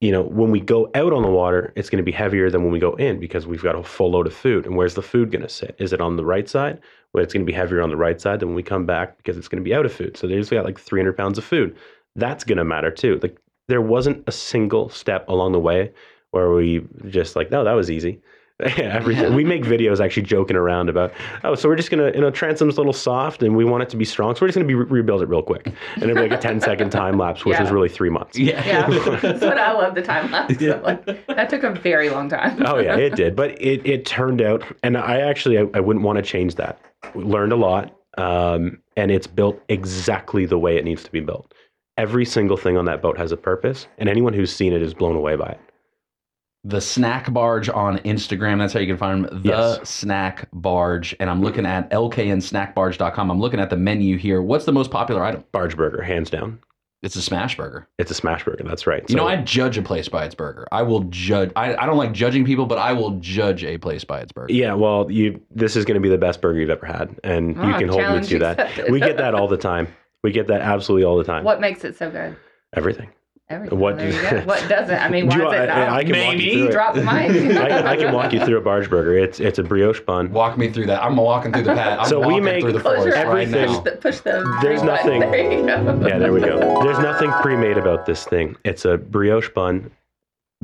K: you know, when we go out on the water, it's going to be heavier than when we go in because we've got a full load of food. And where's the food going to sit? Is it on the right side? Well, it's going to be heavier on the right side than when we come back because it's going to be out of food. So there's got like 300 pounds of food. That's going to matter too. Like there wasn't a single step along the way where we just like, no, that was easy. Everything. We make videos actually joking around about, oh, so we're just gonna, you know, transom's a little soft and we want it to be strong, so we're just gonna be re- rebuild it real quick, and it'd be like a 10 second time lapse, which
D: Yeah.
K: was really three months.
D: Yeah, that's what I love the time lapse. So, like, that took a very long time.
K: oh yeah, it did, but it it turned out, and I actually I, I wouldn't want to change that. We learned a lot, um, and it's built exactly the way it needs to be built. Every single thing on that boat has a purpose, and anyone who's seen it is blown away by it.
C: The Snack Barge on Instagram. That's how you can find them. The
K: Yes.
C: Snack Barge. And I'm looking at lknsnackbarge.com. I'm looking at the menu here. What's the most popular item?
K: Barge burger, hands down.
C: It's a smash burger.
K: It's a smash burger. That's right.
C: You know, I judge a place by its burger. I will judge. I, I don't like judging people, but I will judge a place by its burger.
K: Yeah, well, you this is going to be the best burger you've ever had, and you
D: Ah,
K: can hold me to that. We get that all the time. We get that absolutely all the time.
D: What makes it so good?
K: Everything.
D: Everything.
K: What-
D: There you go. What doesn't? I mean, why
K: Do you-
D: is it
K: I-
D: not?
K: I can walk you through it.
D: Drop the mic.
K: I, I can walk you through a barge burger. It's it's a brioche bun.
C: Walk me through that. I'm walking through the path. I'm
K: So we make
C: through the
D: Close your
C: forest
D: eyes.
C: right
K: everything-
D: Push the, push the
K: There's
D: button.
K: nothing-
D: There you go.
K: Yeah, there we go. There's nothing pre-made about this thing. It's a brioche bun,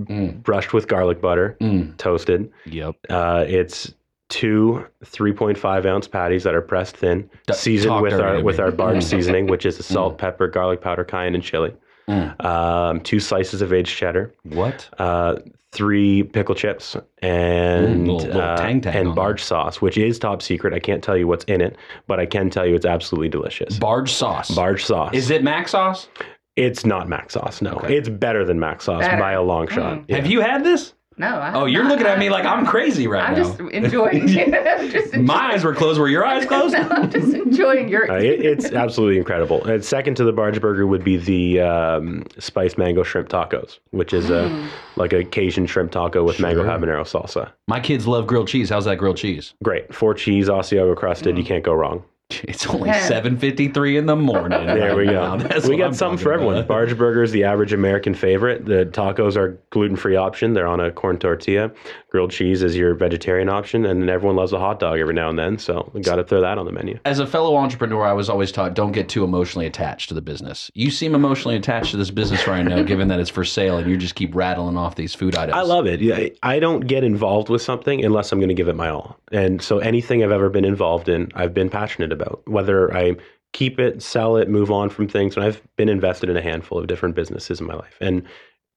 C: Mm,
K: brushed with garlic butter,
C: mm.
K: toasted.
C: Yep.
K: Uh, it's two 3.5 ounce patties that are pressed thin, seasoned
C: talk
K: with
C: dirty
K: our
C: to
K: with our barge
C: Mm.
K: seasoning, which is the salt, pepper, garlic powder, cayenne, and chili.
C: Mm.
K: Um, two slices of aged cheddar,
C: What?
K: uh, three pickle chips, and
C: Mm, little- little
K: uh,
C: tang tang
K: and
C: on
K: barge sauce, which is top secret. I can't tell you what's in it, but I can tell you it's absolutely delicious.
C: Barge sauce.
K: barge sauce.
C: Is it mac sauce?
K: It's not mac sauce. No,
C: Okay.
K: it's better than mac sauce
D: Better.
K: by a long shot.
D: Mm.
K: Yeah.
C: Have you had this?
D: No. I
C: Oh, you're
D: not.
C: looking at me like I'm crazy right
D: I'm
C: now.
D: just enjoying. I'm just enjoying.
C: My eyes were closed. Were your eyes closed?
D: No, I'm just enjoying your.
K: Uh, it, it's absolutely incredible. And second to the barge burger would be the um, spiced mango shrimp tacos, which is a like a Cajun shrimp taco with mango habanero salsa.
C: My kids love grilled cheese. How's that grilled cheese?
K: Great, four cheese, Asiago crusted. You can't go wrong.
C: It's only
D: Yeah.
C: 7:53 in the morning.
K: There we go.
C: now. That's
K: we got
C: I'm
K: something
C: talking
K: for everyone.
C: about.
K: Barge burger is the average American favorite. The tacos are gluten free option. They're on a corn tortilla. Grilled cheese is your vegetarian option, and everyone loves a hot dog every now and then. So we got to throw that on the menu.
C: As a fellow entrepreneur, I was always taught don't get too emotionally attached to the business. You seem emotionally attached to this business right now, given that it's for sale, and you just keep rattling off these food items.
K: I love it. Yeah, I don't get involved with something unless I'm going to give it my all. And so anything I've ever been involved in, I've been passionate about. Whether I keep it, sell it, move on from things. And I've been invested in a handful of different businesses in my life. And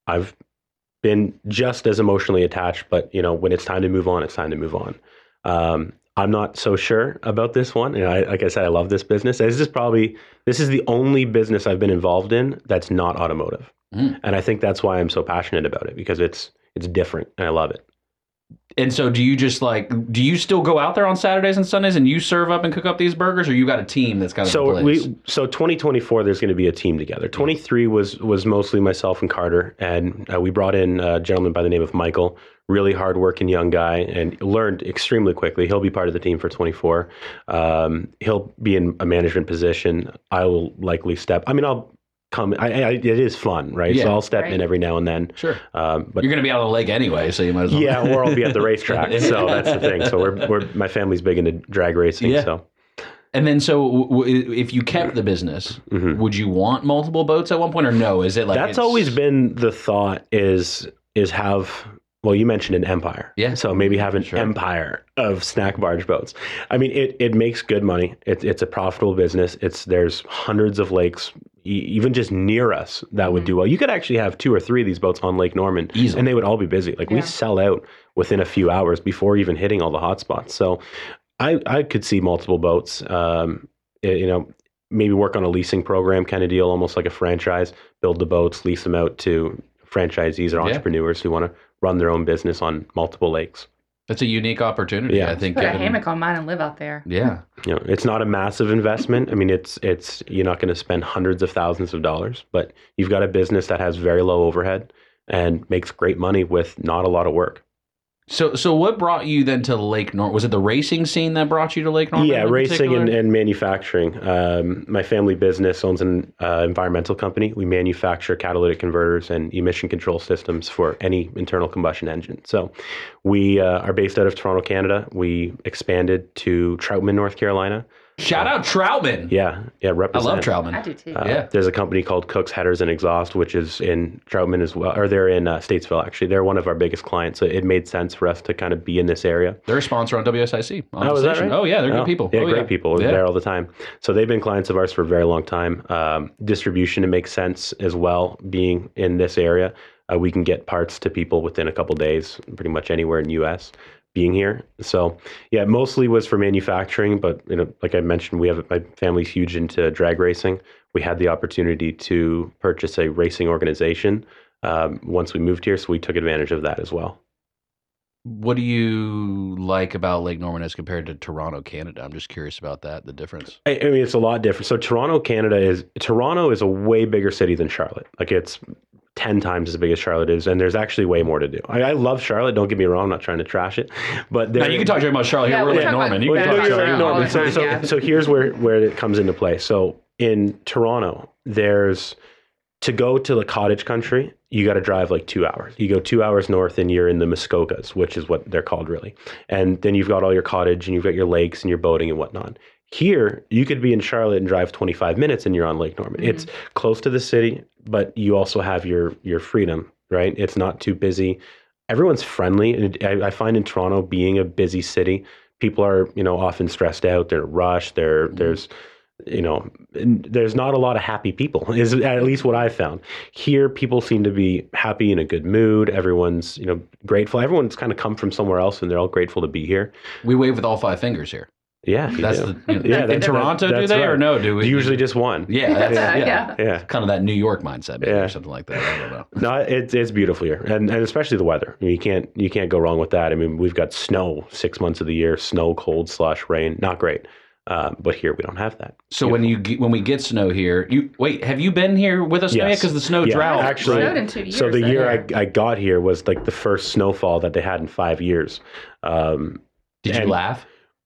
K: I've been just as emotionally attached. But you know, when it's time to move on, it's time to move on. Um, I'm not so sure about this one. Know, I, like I said, I love this business. This is probably this is the only business I've been involved in that's not automotive,
C: Mm.
K: and I think that's why I'm so passionate about it because it's it's different and I love it.
C: And so, do you just like? Do you still go out there on Saturdays and Sundays and you serve up and cook up these burgers, or you got a team that's kind of
K: so we so 2024 there's going to be a team together. 23 was was mostly myself and carter and uh, we brought in a gentleman by the name of michael really hardworking young guy and learned extremely quickly. He'll be part of the team for 24 um, he'll be in a management position. I will likely step i mean i'll come I, I, it is fun right
C: Yeah.
K: so i'll step
D: Right.
K: in every now and then
C: Sure.
K: um, but
C: You're going to be out on the lake anyway, so you might as well.
K: yeah or i'll be at the racetrack so that's the thing so we're, we're my family's big into drag racing
C: Yeah.
K: so
C: And then, so w- w- if you kept the business,
K: Mhm.
C: would you want multiple boats at one point, or no? Is it like
K: that's always been the thought is is have well you mentioned an empire.
C: Yeah.
K: so maybe have an
C: Sure.
K: empire of snack barge boats. I mean it, it makes good money. It, it's a profitable business. It's there's hundreds of lakes e- even just near us that would do well. You could actually have two or three of these boats on lake norman
C: Easily.
K: and they would all be busy. Like we sell out within a few hours before even hitting all the hot spots. So i i could see multiple boats um it- you know maybe work on a leasing program kind of deal, almost like a franchise, build the boats, lease them out to franchisees or
C: Yeah.
K: entrepreneurs who want to run their own business on multiple lakes.
C: That's a unique opportunity.
K: Yeah.
C: I think.
D: Put a
C: given-
D: hammock on mine and live out there.
C: Yeah.
K: You know, it's not a massive investment. I mean, it's it's you're not going to spend hundreds of thousands of dollars, but you've got a business that has very low overhead and makes great money with not a lot of work.
C: So, so what brought you then to Lake Norman? Was it the racing scene that brought you to Lake Norman?
K: Yeah, racing and, and manufacturing. Um, my family business owns an uh, environmental company. We manufacture catalytic converters and emission control systems for any internal combustion engine. So we uh, are based out of Toronto, Canada. We expanded to Troutman, North Carolina.
C: Shout out Troutman.
K: Yeah, yeah, represent.
C: I love Troutman.
D: I do too.
K: Uh,
C: Yeah.
K: There's a company called Kooks Headers and Exhaust, which is in Troutman as well, or they're in uh, Statesville actually. They're one of our biggest clients, so it made sense for us to kind of be in this area.
C: They're a sponsor on WSIC. On
K: Oh, is that right?
C: Oh yeah, they're
K: Oh,
C: good people.
K: Yeah,
C: Oh,
K: great people.
C: Yeah.
K: There all the time. So they've been clients of ours for a very long time. Um, distribution it makes sense as well. Being in this area, uh, we can get parts to people within a couple days, pretty much anywhere in the U.S. Being here, so yeah, mostly was for manufacturing. But you know, like I mentioned, we have my family's huge into drag racing. We had the opportunity to purchase a racing organization um, once we moved here, so we took advantage of that as well.
C: What do you like about Lake Norman as compared to Toronto, Canada? I'm just curious about that. The difference.
K: I, I mean, it's a lot different. So Toronto, Canada is Toronto is a way bigger city than Charlotte. Like it's ten times as big as Charlotte is, and there's actually way more to do. I, I love Charlotte. Don't get me wrong. I'm not trying to trash it, but
C: Now you can talk to me about Charlotte.
D: Yeah,
C: here. We're
D: we'll about-
C: Norman. You can
K: no,
C: talk
K: you're
C: Charlotte.
K: Norman. So, so,
D: yeah.
K: so here's where where it comes into play. So in Toronto, there's to go to the cottage country, you got to drive like two hours. You go two hours north, and you're in the Muskokas, which is what they're called, really. And then you've got all your cottage, and you've got your lakes and your boating and whatnot. Here, you could be in Charlotte and drive 25 minutes, and you're on Lake Norman. Mm-hmm. It's close to the city, but you also have your your freedom, right? It's not too busy. Everyone's friendly, and I, I find in Toronto, being a busy city, people are you know often stressed out. They're rushed. They're mm-hmm. there's you know, there's not a lot of happy people. Is at least what I found. Here, people seem to be happy in a good mood. Everyone's you know grateful. Everyone's kind of come from somewhere else, and they're all grateful to be here.
C: We wave with all five fingers here.
K: Yeah,
C: That's
K: do.
C: the you know,
K: Yeah,
C: in
K: that-
C: Toronto.
K: that-
C: do
K: that's
C: they or no? Do we
K: usually just one.
C: Yeah, that's,
D: Yeah,
C: yeah.
D: yeah.
K: Yeah.
C: Kind of that New York mindset, maybe,
K: Yeah.
C: or something like that. I don't know.
K: No, it's it's beautiful here, and and especially the weather. I mean, you can't you can't go wrong with that. I mean, we've got snow six months of the year, snow, cold, slush, rain. Not great, um, but here we don't have that.
C: So when you get, when we get snow here, you wait. Have you been here with us now?
K: Yes.
C: Because the snow
K: Yeah,
C: drought.
K: actually-
D: Snowed in two years.
K: so the
D: so-
K: year I, I got here was like the first snowfall that they had in five years. Um,
C: Did you
K: and-
C: laugh?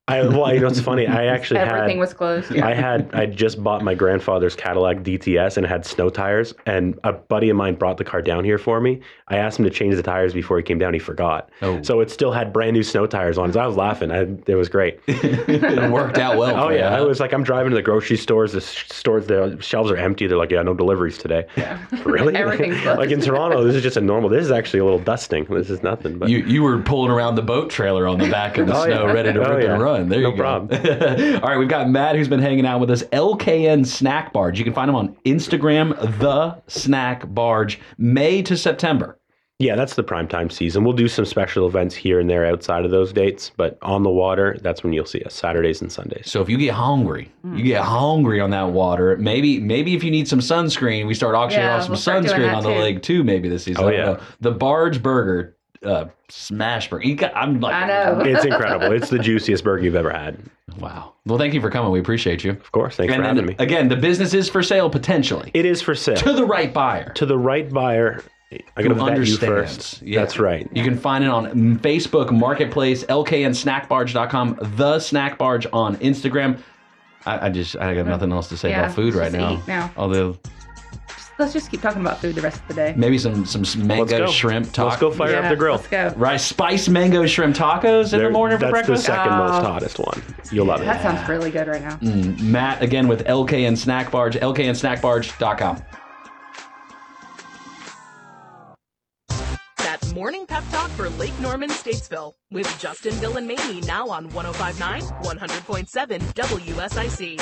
K: I well, you know, it's funny. I actually
D: Everything
K: had
D: was closed.
K: I had I just bought my grandfather's Cadillac DTS and it had snow tires. And a buddy of mine brought the car down here for me. I asked him to change the tires before he came down. He forgot.
C: Oh.
K: So it still had brand new snow tires on. So I was laughing. I, it was great.
C: it worked out well.
K: Oh
C: for
K: yeah, I was like, I'm driving to the grocery stores. The stores, the shelves are empty. They're like, yeah, no deliveries today. Yeah. Really?
D: Everything's closed.
K: like in Toronto, this is just a normal. This is actually a little dusting. This is nothing. But
C: You you were pulling around the boat trailer on the back of the
K: Oh,
C: snow,
K: yeah.
C: ready to
K: Oh,
C: rip
K: yeah.
C: and run. There
K: No
C: you go.
K: problem.
C: All right, we've got Matt who's been hanging out with us. LKN Snack Barge. You can find him on Instagram, the Snack Barge, May to September.
K: Yeah, that's the prime time season. We'll do some special events here and there outside of those dates, but on the water, that's when you'll see us Saturdays and Sundays.
C: So if you get hungry, you get hungry on that water. Maybe maybe if you need some sunscreen, we start auctioning
D: Yeah,
C: off some
D: we'll
C: sunscreen on the
D: too.
C: lake too. Maybe this season.
K: Oh, yeah.
C: The Barge Burger, uh, smash burger. You got, I'm like,
D: I know.
K: It's incredible. It's the juiciest burger you've ever had.
C: wow. Well, thank you for coming. We appreciate you.
K: Of course. Thanks
C: And
K: for
C: then,
K: having me.
C: again, the business is for sale potentially
K: It is for sale.
C: to the right buyer.
K: to the right buyer. I
C: Who
K: gotta vet you first.
C: Yeah.
K: That's right.
C: You can find it on Facebook Marketplace, lknsnackbarge.com, the snack barge on Instagram. I, I just I got nothing else to say
D: Yeah,
C: about food right
D: just
C: now.
D: eat now.
C: Although
D: Let's just keep talking about food the rest of the day.
C: maybe some some
K: Let's
C: mango
K: go.
C: shrimp tacos.
K: Let's go fire
D: Yeah,
K: up the grill.
D: Let's go.
C: Right, spice mango shrimp tacos in the morning for breakfast.
K: that's
C: breakfast.
K: the second most
D: Oh.
K: hottest one. You'll love it.
D: That sounds really good right now.
C: Mm, Matt again with LK LKN Snack Barge, lknsnackbarge.com.
F: That morning pep talk for Lake Norman, Statesville, with Justin, Bill, and Mamie now on 1059, 100.7 WSIC.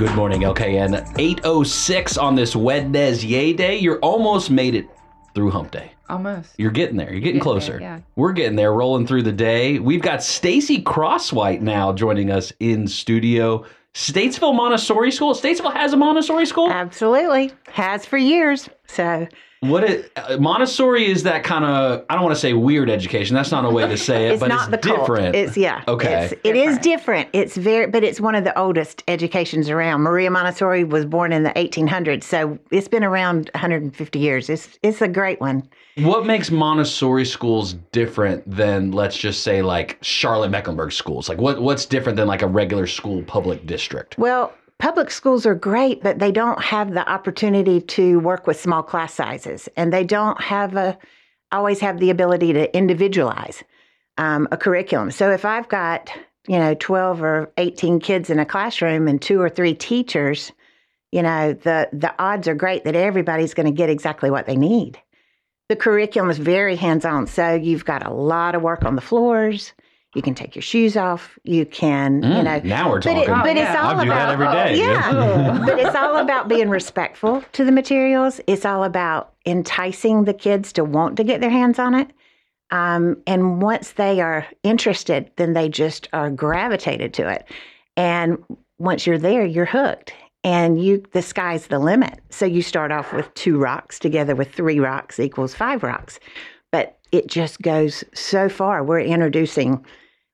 C: Good morning, LKN. 806 on this Wednesday day. You're almost made it through hump day.
D: Almost.
C: You're getting there. You're getting
D: Getting
C: closer.
D: there, yeah.
C: We're getting there, rolling through the day. We've got Stacey Crosswhite now joining us in studio. Statesville Montessori School. Statesville has a Montessori school.
L: Absolutely. Has for years. So
C: What it uh, Montessori is that kind of I don't want to say weird education. That's not a way to say it,
L: it's
C: but
L: not
C: it's
L: the cult.
C: different.
L: It's yeah.
C: Okay.
L: It's, it is different. It's very, but it's one of the oldest educations around. Maria Montessori was born in the 1800s, so it's been around 150 years. It's it's a great one.
C: What makes Montessori schools different than let's just say like Charlotte Mecklenburg schools? Like what what's different than like a regular school public district?
L: Well, public schools are great, but they don't have the opportunity to work with small class sizes, and they don't have a always have the ability to individualize um, a curriculum. So if I've got you know 12 or 18 kids in a classroom and two or three teachers, you know the the odds are great that everybody's going to get exactly what they need. The curriculum is very hands on, so you've got a lot of work on the floors. You can take your shoes off. You can, you
C: Mm,
L: know.
C: now we're
L: but it-
C: talking.
L: but it's
C: Yeah.
L: all
C: I'll do that
L: about
C: every day.
L: Yeah, but it's all about being respectful to the materials. It's all about enticing the kids to want to get their hands on it. Um, and once they are interested, then they just are gravitated to it. And once you're there, you're hooked. And you, the sky's the limit. So you start off with two rocks together with three rocks equals five rocks. But it just goes so far. We're introducing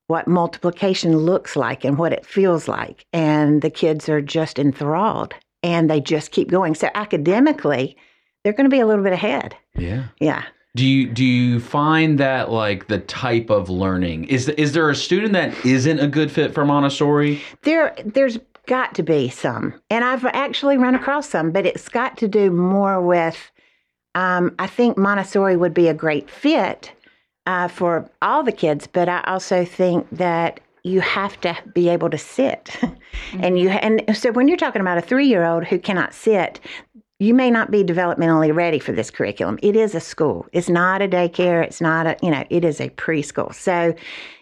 L: what multiplication looks like and what it feels like. And the kids are just enthralled and they just keep going. So academically, they're going to be a little bit ahead.
C: Yeah.
L: Yeah.
C: Do you do you find that like the type of learning is is there a student that isn't a good fit for Montessori?
L: There, there's got to be some, and I've actually run across some, but it's got to do more with. Um, I think Montessori would be a great fit uh, for all the kids, but I also think that you have to be able to sit, and you and so when you're talking about a three year old who cannot sit. You may not be developmentally ready for this curriculum. It is a school. It's not a daycare. It's not a, you know, it is a preschool. So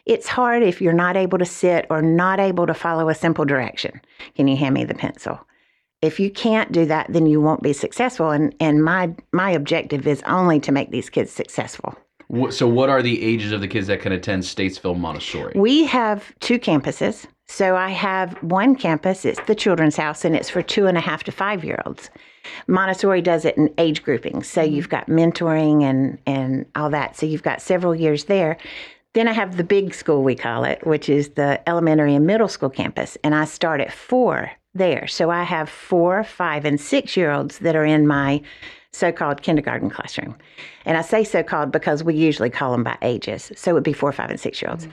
L: it's hard if you're not able to sit or not able to follow a simple direction. Can you hand me the pencil? If you can't do that, then you won't be successful. And and my my objective is only to make these kids successful.
C: Wh- So what are the ages of the kids that can attend Statesville Montessori?
L: We have two campuses. So I have one campus, it's the Children's House, and it's for two and a half to five year olds. Montessori does it in age groupings. So mm-hmm. you've got mentoring and, and all that. So you've got several years there. Then I have the big school, we call it, which is the elementary and middle school campus. And I start at four there. So I have four, five, and six year olds that are in my so called kindergarten classroom. And I say so called because we usually call them by ages. So it would be four, five, and six year olds.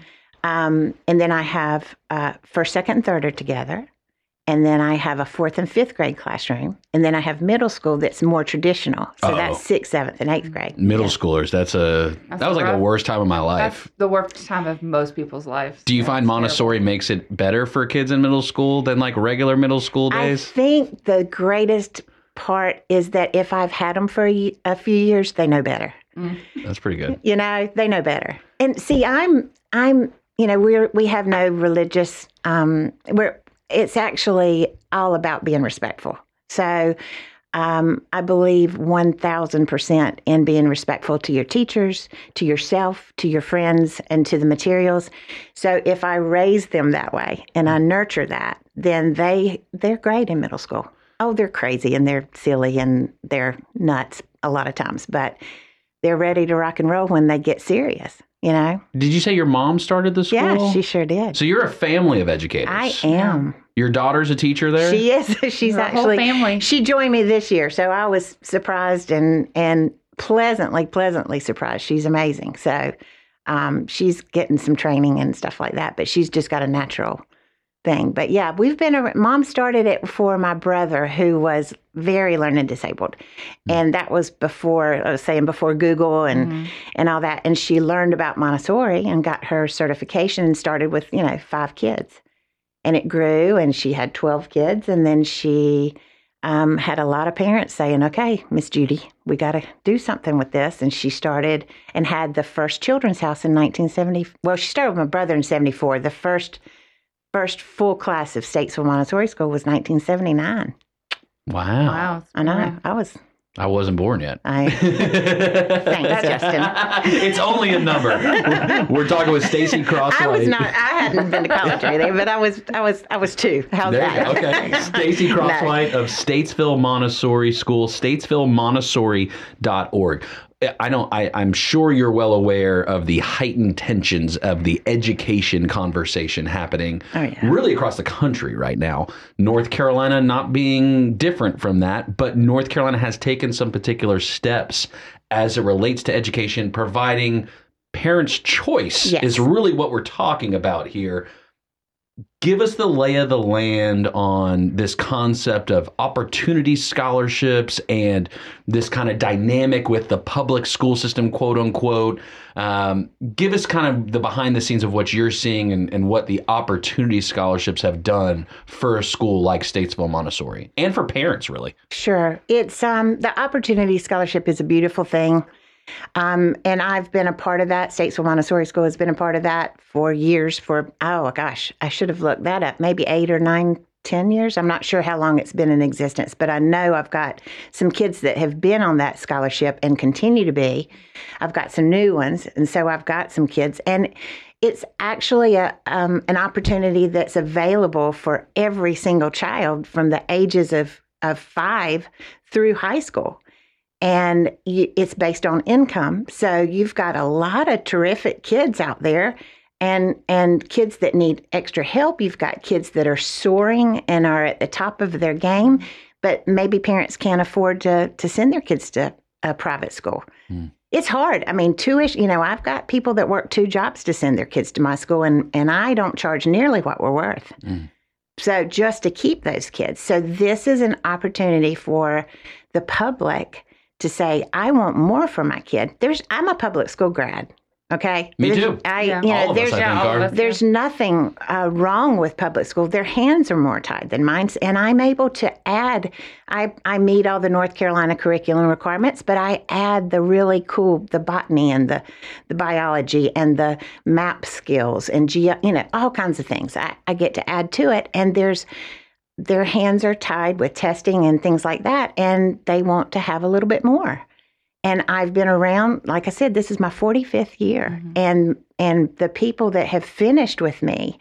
L: Um, and then I have uh, first, second, and third are together. And then I have a fourth and fifth grade classroom. And then I have middle school that's more traditional. So
C: Uh-oh.
L: that's sixth, seventh, and eighth grade.
C: Middle schoolers, that's a
D: That's
C: that was like
D: rough.
C: the worst time of my life.
D: That's the worst time of most people's lives.
C: Do you find Montessori makes it better for kids in middle school than like regular middle school days?
L: I think the greatest part is that if I've had them for a few years, they know better.
C: That's pretty good.
L: You know, they know better. And see, I'm, I'm, you know, we're we have no religious. Um, we're it's actually all about being respectful. So um, I believe 1000% in being respectful to your teachers, to yourself, to your friends, and to the materials. So if I raise them that way and I nurture that, then they they're great in middle school. Oh, they're crazy and they're silly and they're nuts a lot of times, but they're ready to rock and roll when they get serious, you know?
C: Did you say your mom started the school?
L: Yeah, she sure did.
C: So you're a family of educators.
L: I am.
C: Your daughter's a teacher there?
L: She is. She's
D: Her whole
L: actually
D: family.
L: She joined me this year, so I was surprised and and pleasantly, pleasantly surprised. She's amazing. So um, she's getting some training and stuff like that, but she's just got a natural thing. But yeah, we've been. a, Mom started it for my brother, who was very learning disabled, and that was before I was saying before Google and and all that. And she learned about Montessori and got her certification and started with you know five kids and it grew and she had 12 kids and then she um, had a lot of parents saying okay miss judy we got to do something with this and she started and had the first children's house in 1970 well she started with my brother in 74 the first first full class of statesville montessori school was 1979
C: Wow.
D: Wow.
L: i know i was
C: I wasn't born yet.
L: I thanks, Justin.
C: it's only a number. We're talking with Stacey Crosswhite.
L: I was not. I hadn't been to college or anything, but I was. I was. I was two. How's
C: There
L: that?
C: go. Okay. Stacey
L: No.
C: Crosswhite of Statesville Montessori School, statesvillemontessori.org. I don't I, I'm sure you're well aware of the heightened tensions of the education conversation happening
L: Oh, yeah.
C: really across the country right now. North Carolina not being different from that, but North Carolina has taken some particular steps as it relates to education, providing parents' choice
L: Yes.
C: is really what we're talking about here give us the lay of the land on this concept of opportunity scholarships and this kind of dynamic with the public school system, quote unquote. Um, give us kind of the behind the scenes of what you're seeing and, and what the opportunity scholarships have done for a school like Statesville Montessori and for parents, really.
L: Sure. It's um the opportunity scholarship is a beautiful thing. Um, and I've been a part of that. Statesville Montessori School has been a part of that for years. For oh gosh, I should have looked that up. Maybe eight or nine, ten years. I'm not sure how long it's been in existence, but I know I've got some kids that have been on that scholarship and continue to be. I've got some new ones, and so I've got some kids, and it's actually a um, an opportunity that's available for every single child from the ages of of five through high school and it's based on income. So you've got a lot of terrific kids out there, and and kids that need extra help. You've got kids that are soaring and are at the top of their game, but maybe parents can't afford to to send their kids to a private school. Hmm. It's hard. I mean, tuition. You know, I've got people that work two jobs to send their kids to my school, and and I don't charge nearly what we're worth. Hmm. So just to keep those kids. So this is an opportunity for the public to say, I want more for my kid. There's I'm a public school grad. Okay.
C: Me
L: There's-
C: too.
L: I,
D: Yeah.
L: you know,
C: All of us,
L: there's
C: I think, are.
L: there's nothing uh, wrong with public school. Their hands are more tied than mine, and I'm able to add. I I meet all the North Carolina curriculum requirements, but I add the really cool, the botany and the the biology and the map skills and geo, you know, all kinds of things. I, I get to add to it, and there's their hands are tied with testing and things like that, and they want to have a little bit more. And I've been around, like I said, this is my 45th year, and and the people that have finished with me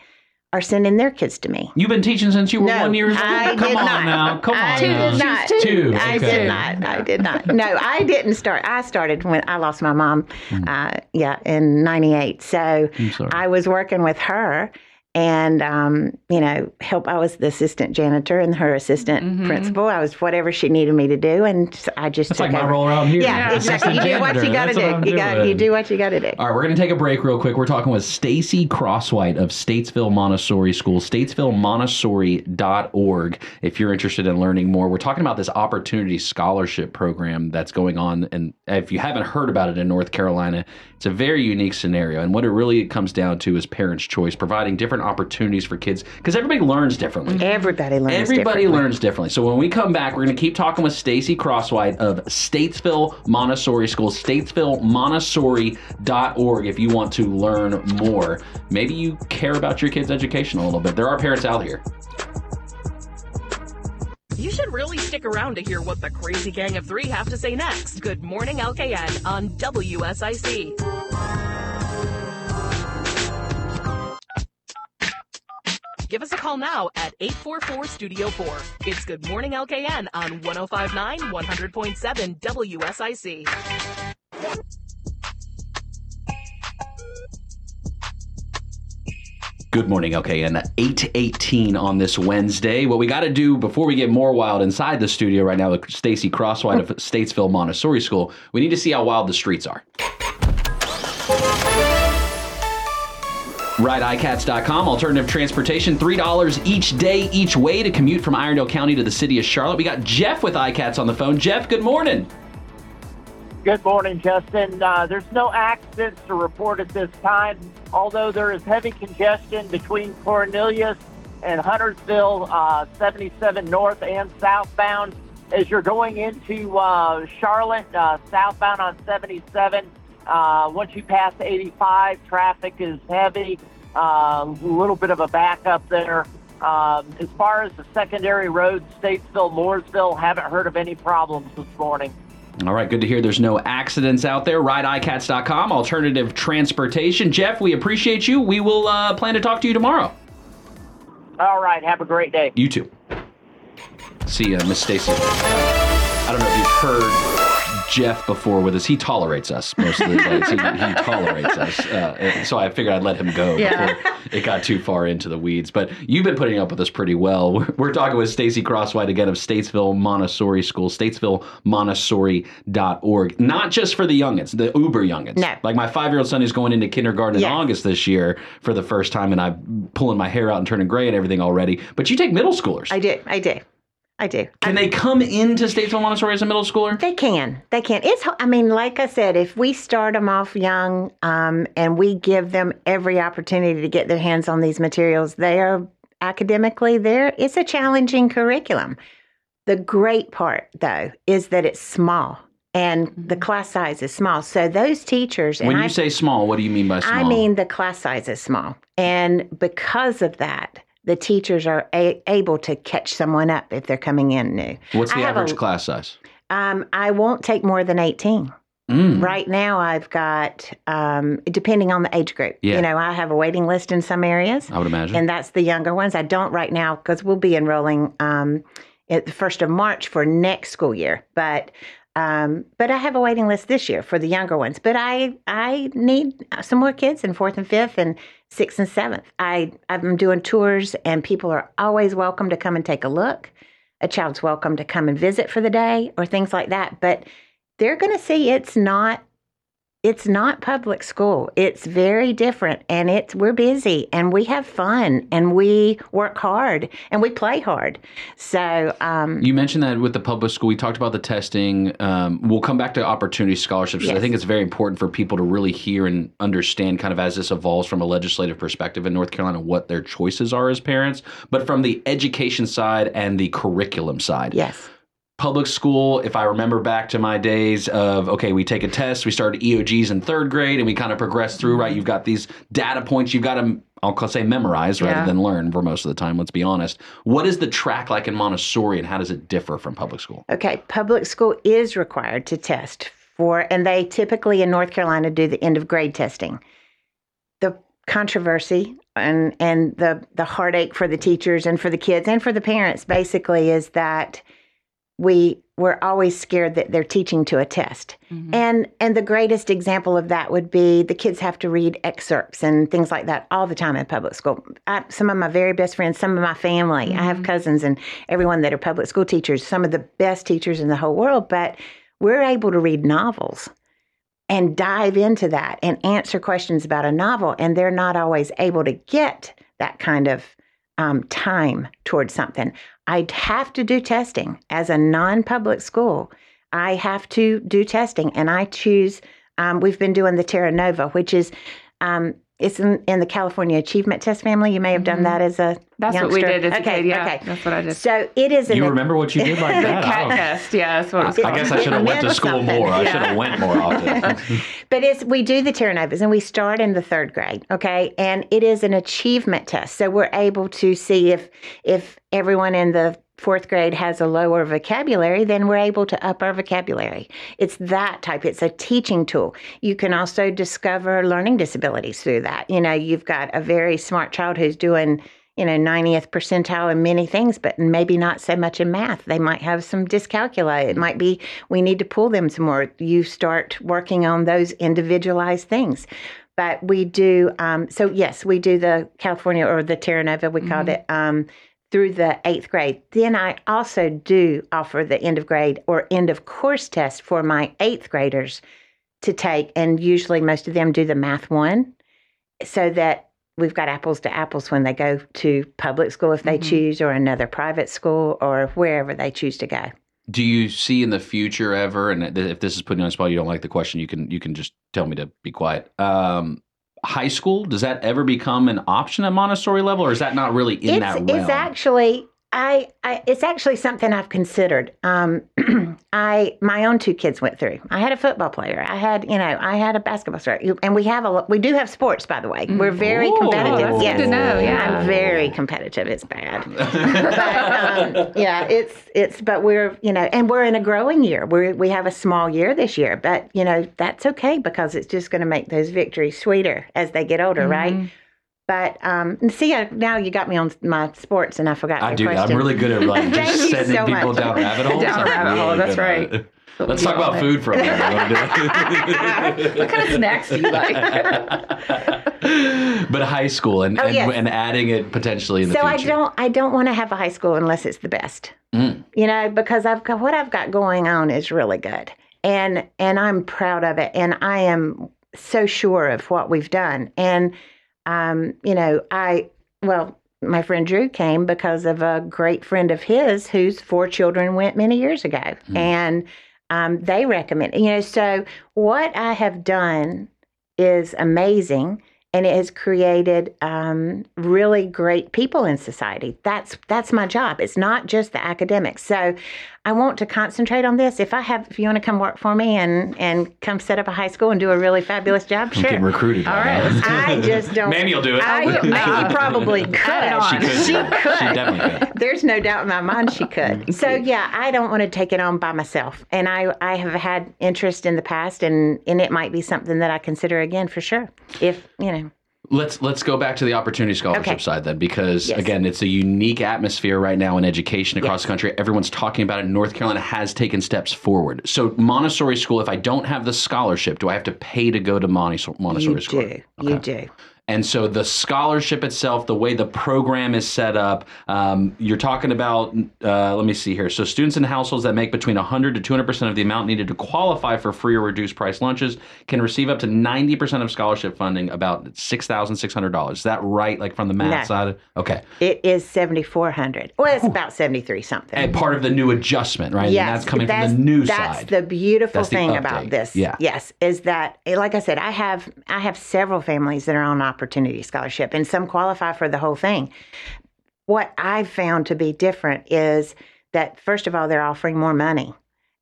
L: are sending their kids to me.
C: You've been teaching since you were
L: No,
C: one year old.
L: I
C: Come
L: did
C: on
L: not.
C: now. Come on
L: I
C: now.
L: did not.
C: Two.
L: I
C: okay.
L: did not. I did not. No, I didn't start. I started when I lost my mom. Uh, yeah, in '98. So I was working with her, and um, you know, help. I was the assistant janitor and her assistant principal. I was whatever she needed me to do, and i just
C: That's
L: took
C: like my role around here.
L: Yeah, exactly. You
C: Assistant
L: do what you
C: janitor.
L: got to
C: That's what I'm
L: do. You got
C: doing.
L: you do what you got to do.
C: All right, we're going to take a break real quick. We're talking with Stacey Crosswhite of Statesville Montessori School, statesvillemontessori.org. If you're interested in learning more, we're talking about this opportunity scholarship program that's going on. And if you haven't heard about it in North Carolina, it's a very unique scenario. And what it really comes down to is parents' choice, providing different opportunities for kids because everybody learns differently. Mm-hmm.
L: Everybody learns.
C: Everybody
L: differently.
C: learns differently. So when we come back, we're going to keep talking with Stacey Crosswhite of Statesville Montessori School, statesvillemontessori.org if you want to learn more. Maybe you care about your kids' education a little bit. There are parents out here.
F: You should really stick around to hear what the crazy gang of three have to say next. Good morning, LKN on WSIC. Give us a call now at 844 Studio 4. It's Good Morning LKN on 1059 100.7 WSIC.
C: Good morning, okay, and 818 on this Wednesday. What we got to do before we get more wild inside the studio right now with Stacey Crosswhite of Statesville Montessori School, we need to see how wild the streets are. RideICats.com, alternative transportation, $3 each day, each way to commute from Iredell County to the city of Charlotte. We got Jeff with iCats on the phone. Jeff, good morning.
G: Good morning, Justin. Uh, there's no accidents to report at this time, although there is heavy congestion between Cornelius and Huntersville, uh, 77 north and southbound. As you're going into uh, Charlotte, uh, southbound on 77, uh, once you pass 85, traffic is heavy. Uh, a little bit of a backup there. Um, as far as the secondary roads, Statesville, Mooresville, haven't heard of any problems this morning.
C: All right, good to hear there's no accidents out there. RideICats.com, alternative transportation. Jeff, we appreciate you. We will uh, plan to talk to you tomorrow.
G: All right, have a great day.
C: You too. See you, Miss Stacey. I don't know if you've heard Jeff before with us. He tolerates us most of the days. He, he tolerates us. Uh, so I figured I'd let him go
D: Yeah.
C: before it got too far into the weeds. But you've been putting up with us pretty well. We're, we're talking with Stacey Crosswhite again of Statesville Montessori School, statesvillemontessori.org. Not just for the youngins, the uber youngins.
L: No.
C: Like my five year old son is going into kindergarten in August this year for the first time, and I'm pulling my hair out and turning gray and everything already. But you take middle schoolers.
L: I do. I do. I do.
C: Can they come into Statesville Montessori as a middle schooler?
L: They can. They can. It's. I mean, like I said, if we start them off young, um, and we give them every opportunity to get their hands on these materials, they are academically there. It's a challenging curriculum. The great part, though, is that it's small and the class size is small. So those teachers, and
C: When
L: I,
C: you say small, what do you mean by small?
L: I mean the class size is small, and because of that. The teachers are a- able to catch someone up if they're coming in new.
C: what's the
L: I
C: average
L: a-
C: class size?
L: Um, I won't take more than 18.
C: Mm.
L: Right now, I've got, um, depending on the age group,
C: Yeah.
L: you know, I have a waiting list in some areas,
C: I would imagine.
L: and that's the younger ones. I don't right now because we'll be enrolling um, at the first of March for next school year. But um, but I have a waiting list this year for the younger ones. But I I need some more kids in fourth and fifth and sixth and seventh. I I'm doing tours, and people are always welcome to come and take a look. A child's welcome to come and visit for the day or things like that. But they're going to see it's not it's not public school. It's very different and it's we're busy and we have fun and we work hard and we play hard. So um
C: You mentioned that with the public school, we talked about the testing. Um, we'll come back to opportunity scholarships. 'cause I think it's very important for people to really hear and understand, kind of as this evolves from a legislative perspective in North Carolina, what their choices are as parents. But from the education side and the curriculum side,
L: yes.
C: Public school, if I remember back to my days of, okay, we take a test, we started EOGs in third grade, and we kind of progress through, right? Mm-hmm. You've got these data points you've got to, I'll say memorize rather
D: Yeah.
C: than learn for most of the time, let's be honest. What is the track like in Montessori, and how does it differ from public school?
L: Okay, public school is required to test for and they typically in North Carolina do the end of grade testing. The controversy and and the the heartache for the teachers and for the kids and for the parents basically is that we we're always scared that they're teaching to a test. And and the greatest example of that would be the kids have to read excerpts and things like that all the time in public school. I, some of my very best friends, some of my family, I have cousins and everyone that are public school teachers, some of the best teachers in the whole world, but we're able to read novels and dive into that and answer questions about a novel and they're not always able to get that kind of um, time towards something. I'd have to do testing as a non public school. I have to do testing, and I choose. Um, we've been doing the Terra Nova, which is um, it's in, in the California Achievement Test family. You may have done that as a
D: Mm-hmm. That's what we did as a
L: okay,
D: kid, yeah.
L: okay.
D: That's what I did.
L: So it is.
C: You
L: an,
C: remember what you did like
D: The
C: that? I
D: cat test. Yeah, that's what it was
C: I
D: called.
C: guess I should have went to school
L: something.
C: more. I should have went more often.
L: But it's we do the Terra Novas and we start in the third grade, okay? And it is an achievement test. So we're able to see if if everyone in the fourth grade has a lower vocabulary, then we're able to up our vocabulary. It's that type. It's a teaching tool. You can also discover learning disabilities through that. You know, you've got a very smart child who's doing you know 90th percentile in many things but maybe not so much in math they might have some dyscalculia it might be we need to pull them some more you start working on those individualized things but we do um, so yes we do the california or the terra nova we called
D: Mhm.
L: it um, through the eighth grade then i also do offer the end of grade or end of course test for my eighth graders to take and usually most of them do the math one so that we've got apples to apples when they go to public school if they
C: Mm-hmm.
L: choose or another private school or wherever they choose to go
C: Do you see in the future ever, and if this is putting you on the spot, you don't like the question, you can you can just tell me to be quiet. Um, high school does that ever become an option at Montessori level, or is that not really in
L: it's,
C: that realm?
L: it's actually I, I it's actually something I've considered. Um, I my own two kids went through. I had a football player. I had you know I had a basketball star. And we have a we do have sports by the way. We're very
D: Oh,
L: competitive.
D: that's good
L: yes,
D: to know, yeah.
L: I'm very competitive. It's bad. but um, yeah, it's it's but we're you know and we're in a growing year. We we have a small year this year, but you know that's okay because it's just going to make those victories sweeter as they get older, right? But um, see, I, now you got me on my sports, and I forgot.
C: I do. that. I'm really good at like just sending
L: so
C: people
L: much.
C: down rabbit holes.
D: Down
C: I'm
D: rabbit hole, that's right.
C: Let's talk about food for a minute. You wanna do it?
D: what kind of snacks do you like?
C: but high school and,
L: Oh,
C: and,
L: yes.
C: and adding it potentially in the
L: so I don't I don't want to have a high school unless it's the best.
C: Mm.
L: You know, because I've got what I've got going on is really good. And and I'm proud of it and I am so sure of what we've done. And um, you know, I well, my friend Drew came because of a great friend of his whose four children went many years ago. And um, they recommend, you know, so what I have done is amazing and it has created um, really great people in society. That's that's my job. It's not just the academics. So I want to concentrate on this. If I have, if you want to come work for me and and come set up a high school and do a really fabulous job,
C: I'm
L: sure.
C: getting recruited.
L: All
C: right.
L: right. I just don't.
C: Mamie will do it.
L: I, Mamie probably could.
C: She could.
L: She could.
C: She definitely could.
L: There's no doubt in my mind she could. Mm-hmm. So yeah, I don't want to take it on by myself, and I I have had interest in the past, and and it might be something that I consider again for sure. If you know.
C: Let's let's go back to the opportunity scholarship
L: Okay.
C: side then, because
L: Yes.
C: again, it's a unique atmosphere right now in education across the country. Everyone's talking about it. North Carolina has taken steps forward. So Montessori school, if I don't have the scholarship, do I have to pay to go to Montessori, Montessori
L: you
C: school?
L: do. You do.
C: And so the scholarship itself, the way the program is set up, um, you're talking about, uh, let me see here. So students in households that make between 100 to 200% of the amount needed to qualify for free or reduced price lunches can receive up to 90% of scholarship funding, about $6,600. Is that right? Like from the math
L: No.
C: side? Okay.
L: It is seventy four hundred. Well, it's about seventy three something.
C: And part of the new adjustment, right?
L: Yes,
C: and that's coming
L: that's,
C: from the new
L: that's
C: side.
L: the beautiful
C: That's
L: thing
C: update.
L: about this.
C: Yeah.
L: Yes, is that like I said, I have I have several families that are on opportunity scholarship, and some qualify for the whole thing. What I've found to be different is that first of all, they're offering more money,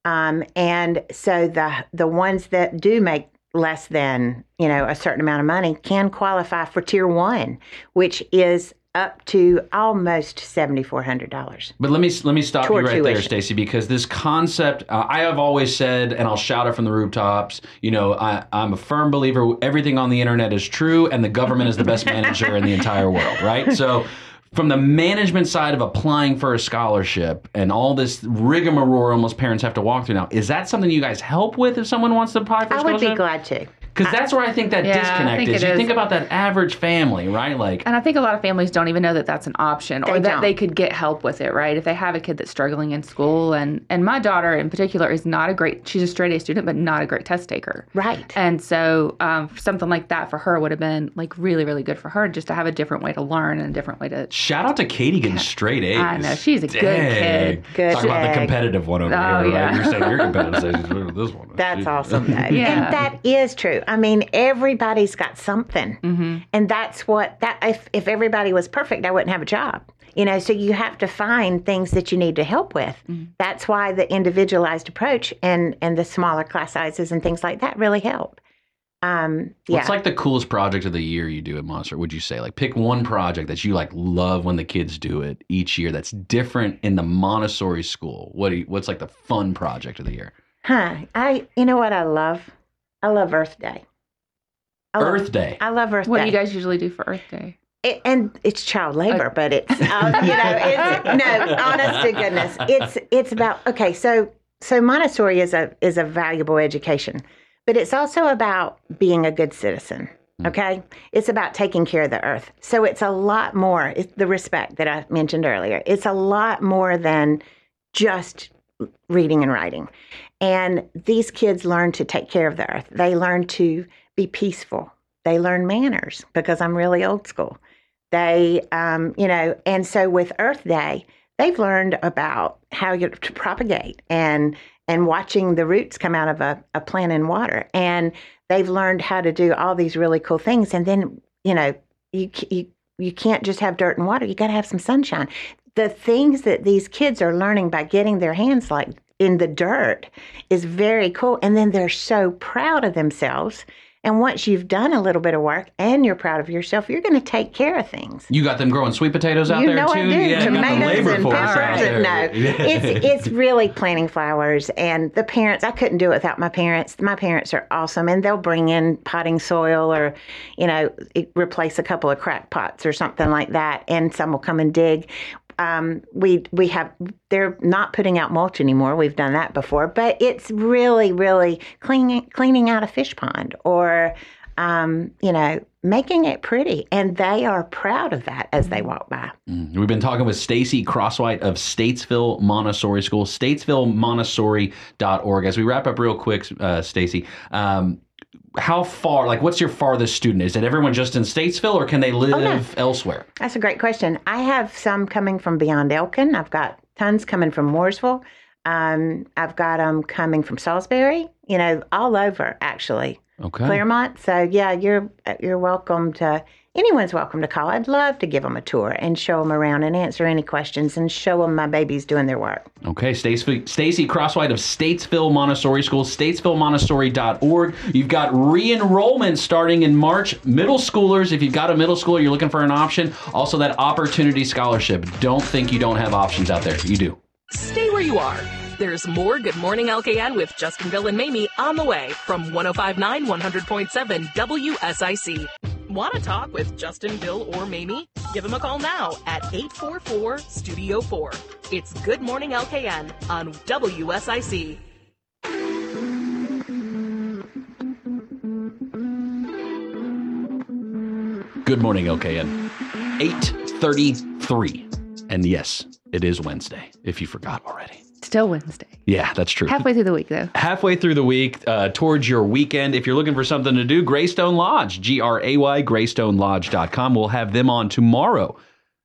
L: um, and so the the ones that do make less than you know a certain amount of money can qualify for tier one, which is up to almost seventy four hundred dollars.
C: But let me let me stop
L: Toward
C: you right there,
L: tuition.
C: Stacey, because this concept uh, I have always said, and I'll shout it from the rooftops. You know, I, I'm a firm believer. Everything on the internet is true, and the government is the best manager in the entire world, right? So. From the management side of applying for a scholarship and all this rigmarole almost parents have to walk through now, is that something you guys help with if someone wants to apply for a
L: I would be glad to.
C: Because that's where I think that
D: Yeah,
C: disconnect
D: think
C: is. You
D: is.
C: think about that average family, right? Like,
D: And I think a lot of families don't even know that that's an option or
L: They
D: that
L: don't.
D: they could get help with it, right? If they have a kid that's struggling in school and and my daughter in particular is not a great she's a straight A student but not a great test taker.
L: Right.
D: And so um, something like that for her would have been like really really good for her just to have a different way to learn and a different way to
C: shout out to Katie getting straight A's.
D: I know, she's a good kid.
L: Good
C: Talk about the competitive one over
D: Oh,
C: here,
D: yeah.
C: right? You're saying you're competitive. Stacey. Look at this one.
L: That's
C: Jeez.
L: awesome.
D: Yeah.
L: And that is true. I mean, everybody's got something.
D: Mm-hmm.
L: And that's what, that if, if everybody was perfect, I wouldn't have a job. You know, so you have to find things that you need to help with.
D: Mm-hmm.
L: That's why the individualized approach and, and the smaller class sizes and things like that really help. Um, yeah.
C: What's like the coolest project of the year you do at Monster? Would you say like pick one project that you like love when the kids do it each year that's different in the Montessori school? What do you, what's like the fun project of the year?
L: Huh. I you know what I love? I love Earth Day. I love-
C: Earth Day.
L: I love Earth
D: What
L: Day.
D: do you guys usually do for Earth Day?
L: It, and it's child labor, but it's uh, you know it's no honest to goodness it's it's about okay so so Montessori is a is a valuable education, but it's also about being a good citizen. Okay, it's about taking care of the earth. So it's a lot more. It's the respect that I mentioned earlier. It's a lot more than just reading and writing. And these kids learn to take care of the earth. They learn to be peaceful. They learn manners because I'm really old school. They, um, you know, and so with Earth Day, they've learned about how you to propagate and and watching the roots come out of a, a plant in water. And they've learned how to do all these really cool things. And then, you know, you you you can't just have dirt and water. You got to have some sunshine. The things that these kids are learning by getting their hands like in the dirt is very cool. And then they're so proud of themselves. And once you've done a little bit of work and you're proud of yourself, you're going to take care of things.
C: You got them growing sweet potatoes out
L: you
C: there
L: know
C: too.
L: I do.
C: Yeah, you got the
L: Tomatoes
C: labor
L: and peppers. And, no, it's it's really planting flowers. And the parents, I couldn't do it without my parents. My parents are awesome, and they'll bring in potting soil or, you know, replace a couple of crack pots or something like that. And some will come and dig. Um, we we have they're not putting out mulch anymore. We've done that before, but it's really really cleaning cleaning out a fish pond or um, you know making it pretty, and they are proud of that as they walk by.
C: We've been talking with Stacey Crosswhite of Statesville Montessori School, statesvillemontessori.org. As we wrap up real quick, uh, Stacey, um, how far, like, what's your farthest student? Is it everyone just in Statesville or can they live
L: no.
C: elsewhere?
L: That's a great question. I have some coming from beyond Elkin. I've got tons coming from Mooresville. Um, I've got them coming from Salisbury. You know, all over actually.
C: Okay.
L: Claremont. So yeah, you're you're welcome to. Anyone's welcome to call. I'd love to give them a tour and show them around and answer any questions and show them my babies doing their work.
C: Okay, Stacey Stacey Crosswhite of Statesville Montessori School, statesvillemontessori.org. You've got re-enrollment starting in March. Middle schoolers, if you've got a middle schooler, you're looking for an option. Also, that opportunity scholarship. Don't think you don't have options out there. You do.
F: Stay where you are. There's more Good Morning LKN with Justin, Bill, and Mamie on the way from 1059 100.7 WSIC. Want to talk with Justin, Bill, or Mamie? Give them a call now at 844 Studio 4. It's Good Morning LKN on WSIC.
C: Good morning, LKN. 833. And yes, it is Wednesday, if you forgot already.
D: Still Wednesday.
C: Yeah, that's true.
D: Halfway through the week, though.
C: halfway through the week uh, towards your weekend if you're looking for something to do greystone lodge g-r-a-y greystonelodge.com we'll have them on tomorrow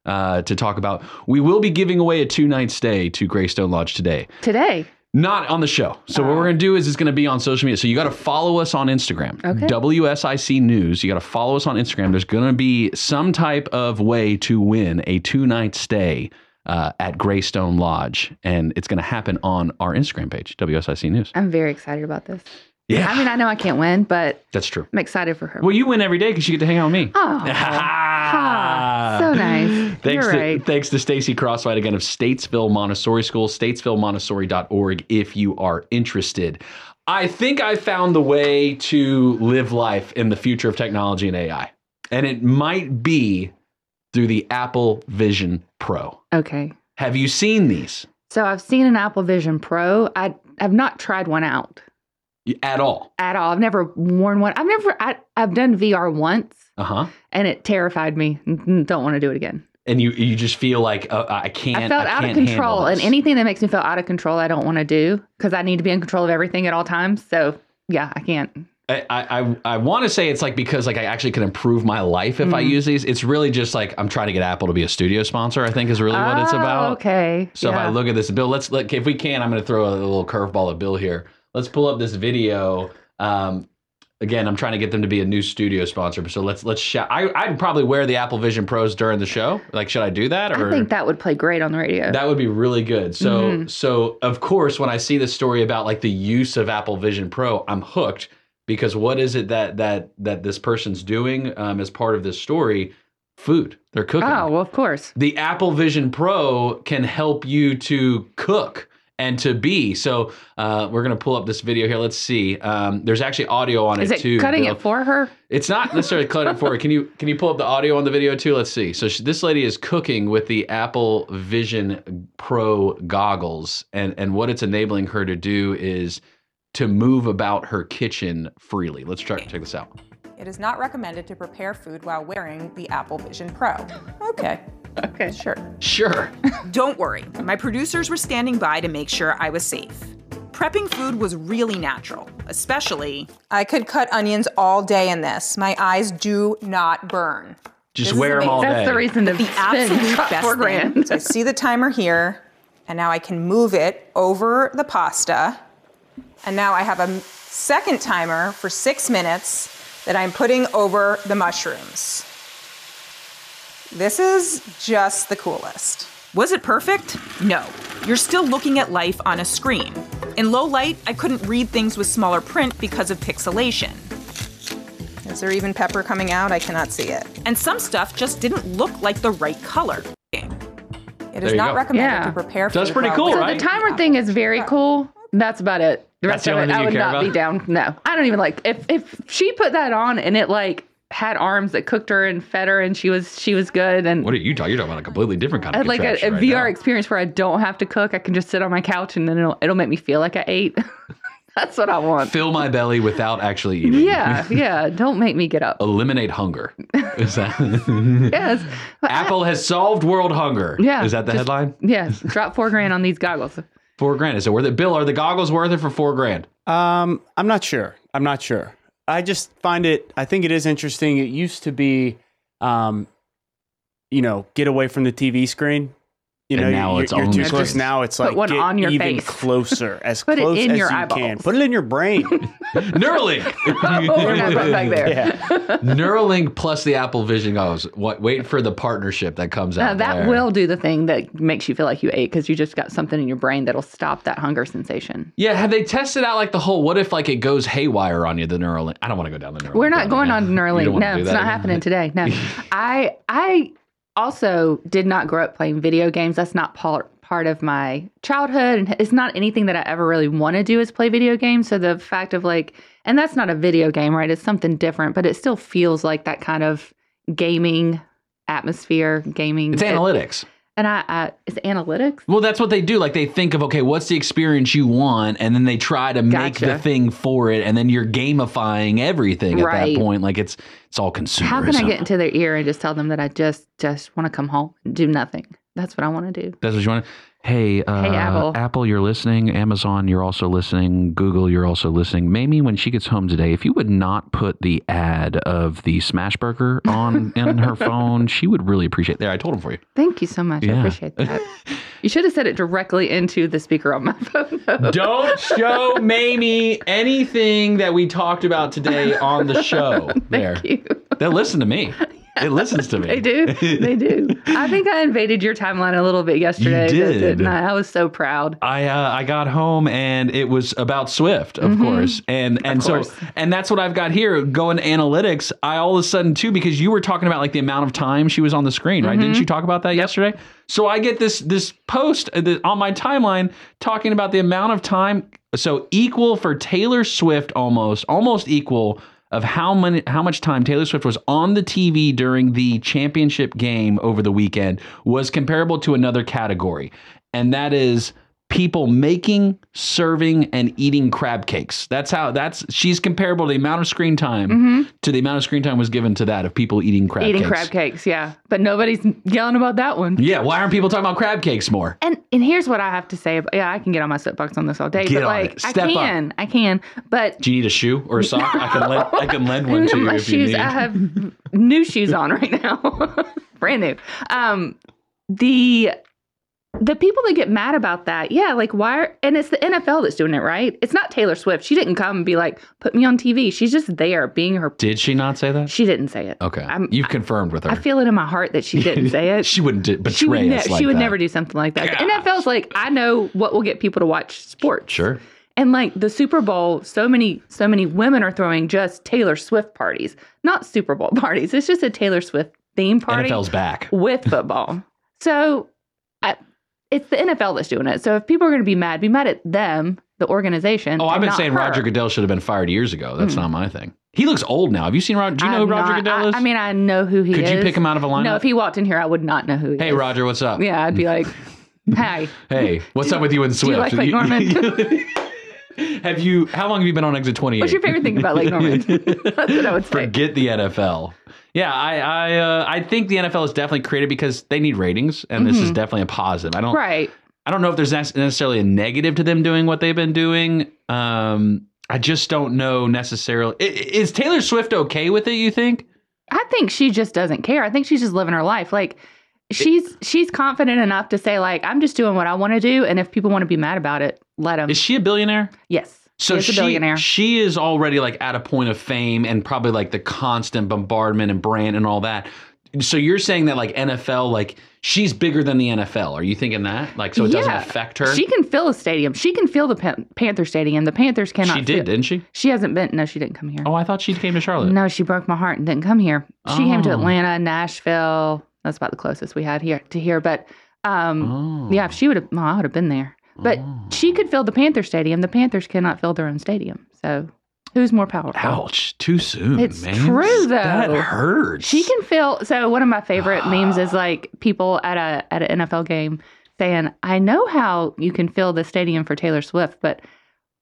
C: uh, to talk about we will be giving away a two-night stay to greystone lodge today
D: Today.
C: not on the show so what we're going to do is it's going to be on social media so you got to follow us on instagram
D: Okay.
C: wsic news you got to follow us on instagram there's going to be some type of way to win a two-night stay uh, at Greystone Lodge, and it's going to happen on our Instagram page, WSIC News.
D: I'm very excited about this.
C: Yeah.
D: I mean, I know I can't win, but
C: That's true.
D: I'm excited for her.
C: Well, you win every day because you get to hang out with me.
D: Oh, so nice.
C: Thanks
D: You're
C: to,
D: right.
C: thanks to Stacey Crosswhite again of Statesville Montessori School, statesvillemontessori.org if you are interested. I think I found the way to live life in the future of technology and AI. And it might be through the Apple Vision Pro.
D: Okay.
C: Have you seen these
D: So I've seen an Apple Vision Pro. I have not tried one out
C: at all?
D: at all. I've never worn one. I've never. I, I've done VR once,
C: Uh huh.
D: and it terrified me. Don't want to do it again.
C: And you you just feel like uh, I can't.
D: I felt out of control, and anything that makes me feel out of control, I don't want to do because I need to be in control of everything at all times. So yeah, I can't.
C: I I, I want to say it's like because like I actually can improve my life if I
D: Mhm.
C: use these. It's really just like I'm trying to get Apple to be a studio sponsor. I think is really what it's
D: Oh,
C: about.
D: Okay.
C: So if I look at this, Bill, let's look if we can. I'm going to throw a little curveball at Bill here. Let's pull up this video. Um, again, I'm trying to get them to be a new studio sponsor. So let's let's shout. I I'd probably wear the Apple Vision Pros during the show. Like, should I do that or?
D: I think that would play great on the radio.
C: That would be really good. So
D: Mhm.
C: so of course when I see the story about like the use of Apple Vision Pro, I'm hooked because what is it that that that this person's doing um, as part of this story? Food. They're cooking.
D: Oh, well, of course.
C: The Apple Vision Pro can help you to cook and to be. So uh, we're gonna pull up this video here. Let's see. Um, there's actually audio on
D: Is
C: it
D: it
C: too.
D: cutting
C: Bill.
D: it for her?
C: It's not necessarily cutting it for her. Can you can you pull up the audio on the video too? Let's see. So she, this lady is cooking with the Apple Vision Pro goggles, and and what it's enabling her to do is to move about her kitchen freely. Let's try check this out.
M: It is not recommended to prepare food while wearing the Apple Vision Pro. Okay.
D: Okay.
M: Sure.
C: Sure.
M: Don't worry. My producers were standing by to make sure I was safe. Prepping food was really natural, especially. I could cut onions all day in this. My eyes do not burn.
C: Just
M: This is
C: wear 'em all
M: amazing.
C: That's the
D: reason to
M: the
D: spend
M: absolute best
D: four
M: thing. So I see the timer here, and now I can move it over the pasta. And now I have a second timer for six minutes that I'm putting over the mushrooms. This is just the coolest. Was it perfect? No. You're still looking at life on a screen. In low light, I couldn't read things with smaller print because of pixelation. Is there even pepper coming out? I cannot see it. And some stuff just didn't look like the right color. It
C: There
M: is not
C: go.
M: recommended
D: Yeah.
M: to prepare for
C: That's
M: food
C: pretty cool,
M: wearing
C: right?
D: The timer thing is very cool. That's about it. The
C: That's
D: rest
C: the
D: of it, I would not be down. No, I don't even like if if she put that on and it like had arms that cooked her and fed her and she was she was good and
C: What are you talking? You're talking about a completely different kind
D: I
C: of
D: like a, a
C: right
D: VR
C: now.
D: experience where I don't have to cook. I can just sit on my couch and then it'll it'll make me feel like I ate. That's what I want.
C: Fill my belly without actually eating.
D: Yeah, yeah. Don't make me get up.
C: Eliminate hunger. Is that?
D: Yes.
C: Apple has solved world hunger.
D: Yeah.
C: Is that the
D: just-
C: headline?
D: Yes. Drop four grand on these goggles.
C: Four grand. Is it worth it? Bill, are the goggles worth it for four grand?
I: Um, I'm not sure. I'm not sure. I just find it. I think it is interesting. It used to be, um, you know, get away from the TV screen. You
C: And
I: know,
C: now
I: you're,
C: it's
I: you're
C: on
I: too close. Now it's
D: Put
I: like
D: one
I: get
D: on your
I: even
D: face.
I: closer, as
D: Put it
I: close
D: in
I: as
D: your
I: you
D: eyeballs.
I: can. Put it in your brain.
C: Neuralink.
D: Oh, we're not back there.
I: yeah.
C: Neuralink plus the Apple Vision goggles. What? Wait for the partnership that comes
D: Now,
C: out.
D: that
C: there.
D: will do the thing that makes you feel like you ate because you just got something in your brain that'll stop that hunger sensation.
C: Yeah, have they tested out like the whole? What if like it goes haywire on you? The Neuralink. I don't want to go down the Neuralink.
D: We're not going
C: again.
D: on
C: You
D: Neuralink. No, it's not happening today. No, I I also did not grow up playing video games. That's not part part of my childhood, and it's not anything that I ever really want to do is play video games. So the fact of like, and that's not a video game, right? It's something different, but it still feels like that kind of gaming atmosphere, gaming.
C: It's
D: it-
C: analytics.
D: And I, I it's analytics.
C: Well, that's what they do. Like they think of, okay, what's the experience you want, and then they try to make the thing for it, and then you're gamifying everything at
D: Right.
C: that point. Like it's it's all consumerism.
D: How can I get into their ear and just tell them that I just just want to come home and do nothing? That's what I want to do.
C: That's what you want. Hey, uh,
D: Hey, Apple.
C: Apple, you're listening. Amazon, you're also listening. Google, you're also listening. Mamie, when she gets home today, if you would not put the ad of the Smash Burger on in her phone, she would really appreciate. it. There, I told him for you.
D: Thank you so much. I appreciate that. you should have said it directly into the speaker on my phone. though.
C: Don't show Mamie anything that we talked about today on the show. there,
D: you.
C: they listen to me. It listens to me.
D: They do. They do. I think I invaded your timeline a little bit yesterday.
C: did.
D: Didn't I? I was so proud.
C: I uh, I got home and it was about Swift, of
D: Mhm.
C: course, and and so
D: course.
C: and that's what I've got here. Going analytics, I all of a sudden too because you were talking about like the amount of time she was on the screen, right? Didn't
D: Mhm.
C: you talk about that yesterday? So I get this this post uh, on my timeline talking about the amount of time. So equal for Taylor Swift, almost almost equal of how many how much time Taylor Swift was on the TV during the championship game over the weekend was comparable to another category. And that is people making, serving and eating crab cakes. That's how that's she's comparable to the amount of screen time
D: Mhm.
C: to the amount of screen time was given to that of people eating crab
D: Eating
C: cakes.
D: crab cakes, yeah. But nobody's yelling about that one.
C: Yeah, why aren't people talking about crab cakes more?
D: And and here's what I have to say. About, yeah, I can get on my soapbox on this all day,
C: Get
D: but
C: on
D: like I
C: up.
D: can, I can. But
C: Do you need a shoe or a sock? I can lend I can lend one to you
D: my
C: if you
D: shoes,
C: need.
D: I have new shoes on right now, brand new. Um, the the people that get mad about that, yeah, like why? Are, and it's the NFL that's doing it, right? It's not Taylor Swift. She didn't come and be like, "Put me on TV." She's just there, being her.
C: Did she not say that?
D: She didn't say it.
C: Okay.
D: I'm-
C: You've confirmed with her.
D: I feel it in my heart that she didn't say it.
C: she wouldn't d- betray
D: she would, ne-
C: us like
D: she would
C: that.
D: never do something like that. The NFL's like, I know what will get people to watch sports.
C: Sure.
D: And like the Super Bowl, so many so many women are throwing just Taylor Swift parties, not Super Bowl parties. It's just a Taylor Swift theme party
C: NFL's back.
D: with football. so it's the NFL that's doing it. So if people are going to be mad, be mad at them, the organization.
C: Oh, I've been saying
D: her.
C: Roger Goodell should have been fired years ago. That's
D: Hmm.
C: not my thing. He looks old now. Have you seen Roger? Do you know
D: I'm
C: who Roger
D: not-
C: Goodell
D: I,
C: is?
D: I mean, I know who he
C: Could
D: is.
C: Could you pick him out of a lineup?
D: No, if he walked in here, I would not know who he
C: hey,
D: is.
C: Hey, Roger, what's up?
D: Yeah, I'd be like, hey.
C: Hey, what's up with you and
D: Do you like Lake Norman?
C: have you? How long have you been on Exit Twenty Eight?
D: What's your favorite thing about Lake Norman? That's what I would say.
C: Forget the NFL. Yeah, I I uh, I think the NFL is definitely created because they need ratings, and this is
D: Mhm.
C: definitely a positive. I don't
D: Right.
C: I don't know if there's necessarily a negative to them doing what they've been doing. Um, I just don't know necessarily. Is Taylor Swift okay with it? You think?
D: I think she just doesn't care. I think she's just living her life. Like she's she's confident enough to say like I'm just doing what I want to do, and if people want to be mad about it, let them.
C: Is she a billionaire?
D: Yes.
C: So
D: she is
C: she,
D: a billionaire.
C: she is already like at a point of fame and probably like the constant bombardment and brand and all that. So you're saying that like NFL, like she's bigger than the NFL. Are you thinking that? Like so it doesn't affect her?
D: She can fill a stadium. She can fill the Pan- Panther Stadium. The Panthers cannot.
C: She did,
D: fill-
C: didn't she?
D: She hasn't been. No, she didn't come here.
C: Oh, I thought she came to Charlotte.
D: No, she broke my heart and didn't come here. She came to
C: Oh.
D: Atlanta, Nashville. That's about the closest we had here to here. But um, yeah, if she would have, well, I would have been there. But she could fill the Panther Stadium. The Panthers cannot fill their own stadium. So who's more powerful?
C: Ouch! Too soon,
D: It's
C: man.
D: true though.
C: That hurts.
D: She can fill. So one of my favorite memes is like people at a at an NFL game saying, "I know how you can fill the stadium for Taylor Swift, but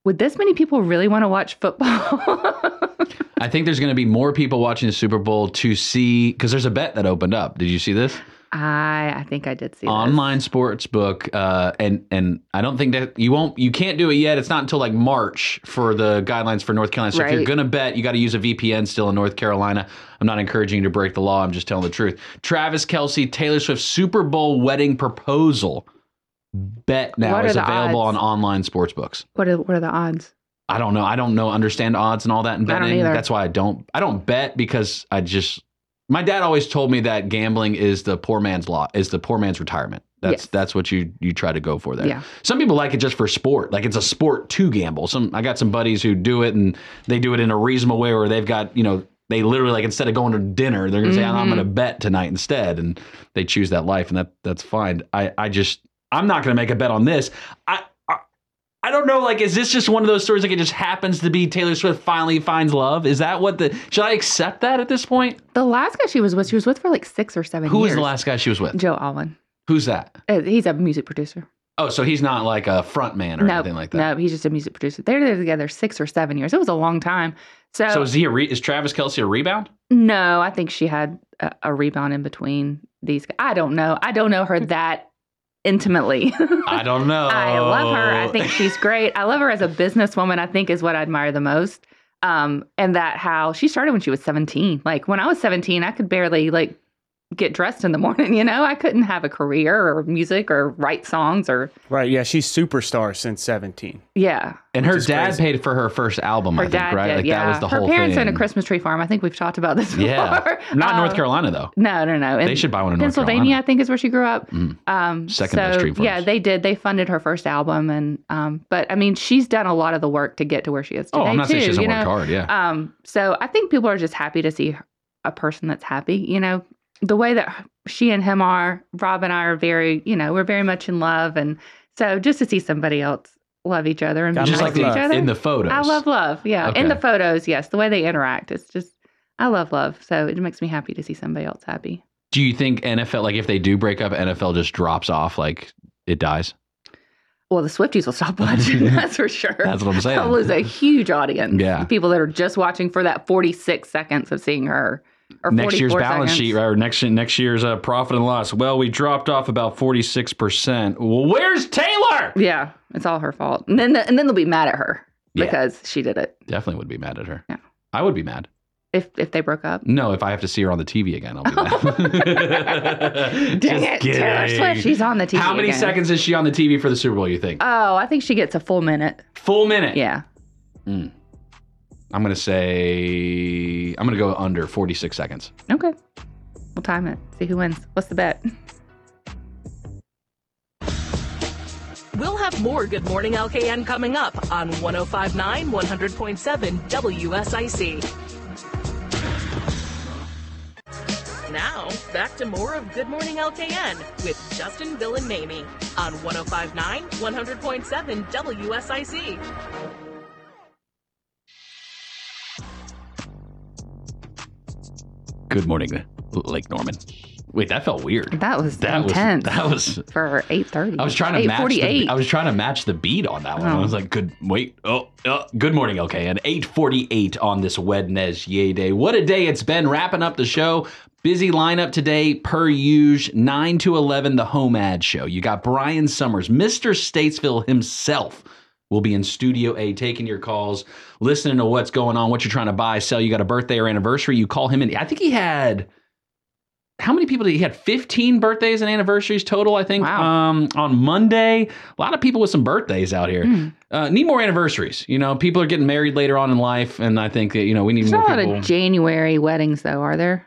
D: would this many people really want to watch football?"
C: I think there's going to be more people watching the Super Bowl to see because there's a bet that opened up. Did you see this?
D: I I think I did see this.
C: Online sports book, uh, and and I don't think that you won't, you can't do it yet. It's not until like March for the guidelines for North Carolina. So if you're gonna bet, you got to use a VPN still in North Carolina. I'm not encouraging you to break the law. I'm just telling the truth. Travis Kelce, Taylor Swift Super Bowl wedding proposal bet now is available
D: odds?
C: on online sports books.
D: What are what are the odds?
C: I don't know. I don't know understand odds and all that
D: don't
C: betting. That's why I don't I don't bet because I just my dad always told me that gambling is the poor man's law is the poor man's retirement. That's
D: Yes.
C: that's what you you try to go for there.
D: Yeah.
C: Some people like it just for sport. Like it's a sport to gamble. Some I got some buddies who do it and they do it in a reasonable way where they've got, you know, they literally like instead of going to dinner, they're gonna say, I'm gonna mm-hmm. bet tonight instead. And they choose that life and that that's fine. I, I just I'm not gonna make a bet on this. I I, don't know, like, is this just one of those stories like it just happens to be Taylor Swift finally finds love? Is that what the should I accept that at this point?
D: The last guy she was with, she was with for like six or seven
C: Who
D: years.
C: was the last guy she was with?
D: Joe Alwyn.
C: Who's that?
D: Uh, He's a music producer.
C: Oh, so he's not like a front man or
D: no,
C: anything like that.
D: no, he's just a music producer. They're there together six or seven years. It was a long time. So,
C: So is he a re- is Travis Kelce a rebound?
D: no, I think she had a, a rebound in between these. I don't know. I don't know her that intimately.
C: I don't know.
D: I love her. I think she's great. I love her as a businesswoman. I think is what I admire the most. Um, and that how she started when she was 17. Like when I was 17, I could barely like get dressed in the morning. You know, I couldn't have a career or music or write songs or
I: Right. Yeah. She's superstar since 17.
D: yeah.
C: and her dad
I: crazy.
C: paid for her first album.
D: Her
C: I think,
D: dad
C: right?
D: did.
C: like
D: yeah.
C: that was the whole thing.
D: her
C: whole
D: parents
C: thing.
D: own a Christmas tree farm. I think we've talked about this before.
C: Yeah, not North
D: Um,
C: Carolina though.
D: No, no, no.
C: They should buy one in
D: Pennsylvania,
C: Carolina.
D: I think, is where she grew up.
C: Mm.
D: Um,
C: Second
D: so,
C: best tree farms.
D: Yeah, they did. They funded her first album, and um, but I mean, she's done a lot of the work to get to where she is today
C: Oh, I'm not
D: too.
C: saying she doesn't
D: you
C: work
D: know?
C: hard. Yeah.
D: Um, so I think people are just happy to see a person that's happy. You know, the way that she and him are, Rob and I are very, you know, we're very much in love, and so just to see somebody else love each other and be
C: Just like
D: each other
C: in the photos.
D: I love love. Yeah. In the photos, yes. The way they interact. It's just I love love. So it makes me happy to see somebody else happy.
C: Do you think NFL, like if they do break up, NFL just drops off, like it dies?
D: Well, the Swifties will stop watching, that's for sure.
C: That's what I'm saying.
D: They'll lose a huge audience.
C: Yeah.
D: People that are just watching for that 46 seconds of seeing her. Or
C: next year's
D: 44
C: balance
D: seconds.
C: sheet or next next year's uh, profit and loss. Well, we dropped off about forty six percent. Well, where's Taylor?
D: Yeah, it's all her fault. And then the, and then they'll be mad at her
C: Yeah.
D: because she did it.
C: Definitely would be mad at her.
D: Yeah.
C: I would be mad.
D: If if they broke up.
C: No, if I have to see her on the TV again, I'll be mad.
D: Dang it, Taylor Swift, she's on the TV.
C: How many
D: again.
C: seconds is she on the TV for the Super Bowl? You think?
D: Oh, I think she gets a full minute.
C: Full minute.
D: Yeah.
C: Mm. I'm gonna say I'm gonna go under forty six seconds.
D: Okay. We'll time it. See who wins. What's the bet?
F: We'll have more Good Morning LKN coming up on 1059 100.7 WSIC. Now, back to more of Good Morning LKN with Justin, Bill, and Mamie on 1059 100.7 WSIC.
C: Good morning, Lake Norman. Wait, that felt weird.
D: That was
C: That was- that was-
D: for eight thirty.
C: I was trying to match. The, I was trying to match the beat on that one. I
D: Oh.
C: was like, "Good, wait, oh, oh good morning, okay." And eight forty-eight on this Wednesday day. What a day it's been. Wrapping up the show. Busy lineup today, per usual. Nine to eleven, the home ad show. You got Brian Summers, Mister Statesville himself. Will be in Studio A taking your calls, listening to what's going on, what you're trying to buy, sell. You got a birthday or anniversary, you call him in. I think he had how many people did he he had 15 birthdays and anniversaries total i think um, on monday a lot of people with some birthdays out here
D: Hmm.
C: uh, need more anniversaries you know people are getting married later on in life and i think that you know we need
D: There's
C: more
D: a lot
C: people
D: of January weddings, though, are there?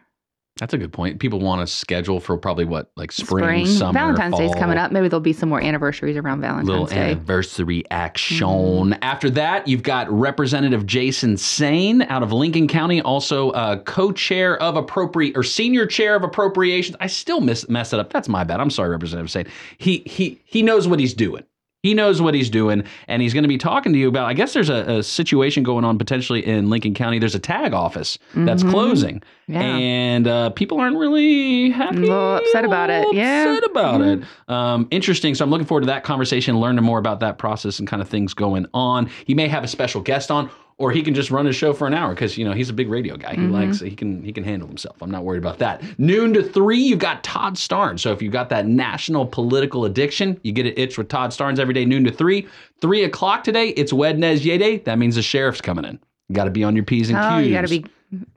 C: That's a good point people want to schedule for probably what like spring,
D: Spring.
C: summer
D: Valentine's Day's
C: fall.
D: coming up. Maybe there'll be some more anniversaries around Valentine's
C: little
D: Day.
C: anniversary action. After that, you've got Representative Jason Saine out of Lincoln County, also uh, co-chair of appropriate or senior chair of appropriations. I still miss, mess it up. That's my bad. I'm sorry, Representative Saine. He he he knows what he's doing. He knows what he's doing, and he's going to be talking to you about. I guess there's a, a situation going on potentially in Lincoln County. There's a tag office that's
D: Mhm.
C: closing,
D: Yeah.
C: and uh, people aren't really happy
D: A little upset about it. Yeah.
C: upset about
D: Mhm.
C: it. Um, interesting. So I'm looking forward to that conversation, learning more about that process and kind of things going on. He may have a special guest on, or he can just run his show for an hour because you know he's a big radio guy. He
D: Mhm.
C: likes he can he can handle himself. I'm not worried about that. Noon to three, you've got Todd Starnes. So if you've got that national political addiction, you get it itch with Todd Starnes every day, noon to three. Three o'clock today, it's Wednesday Day. That means the sheriff's coming in. You got to be on your p's and q's.
D: Oh, you got to be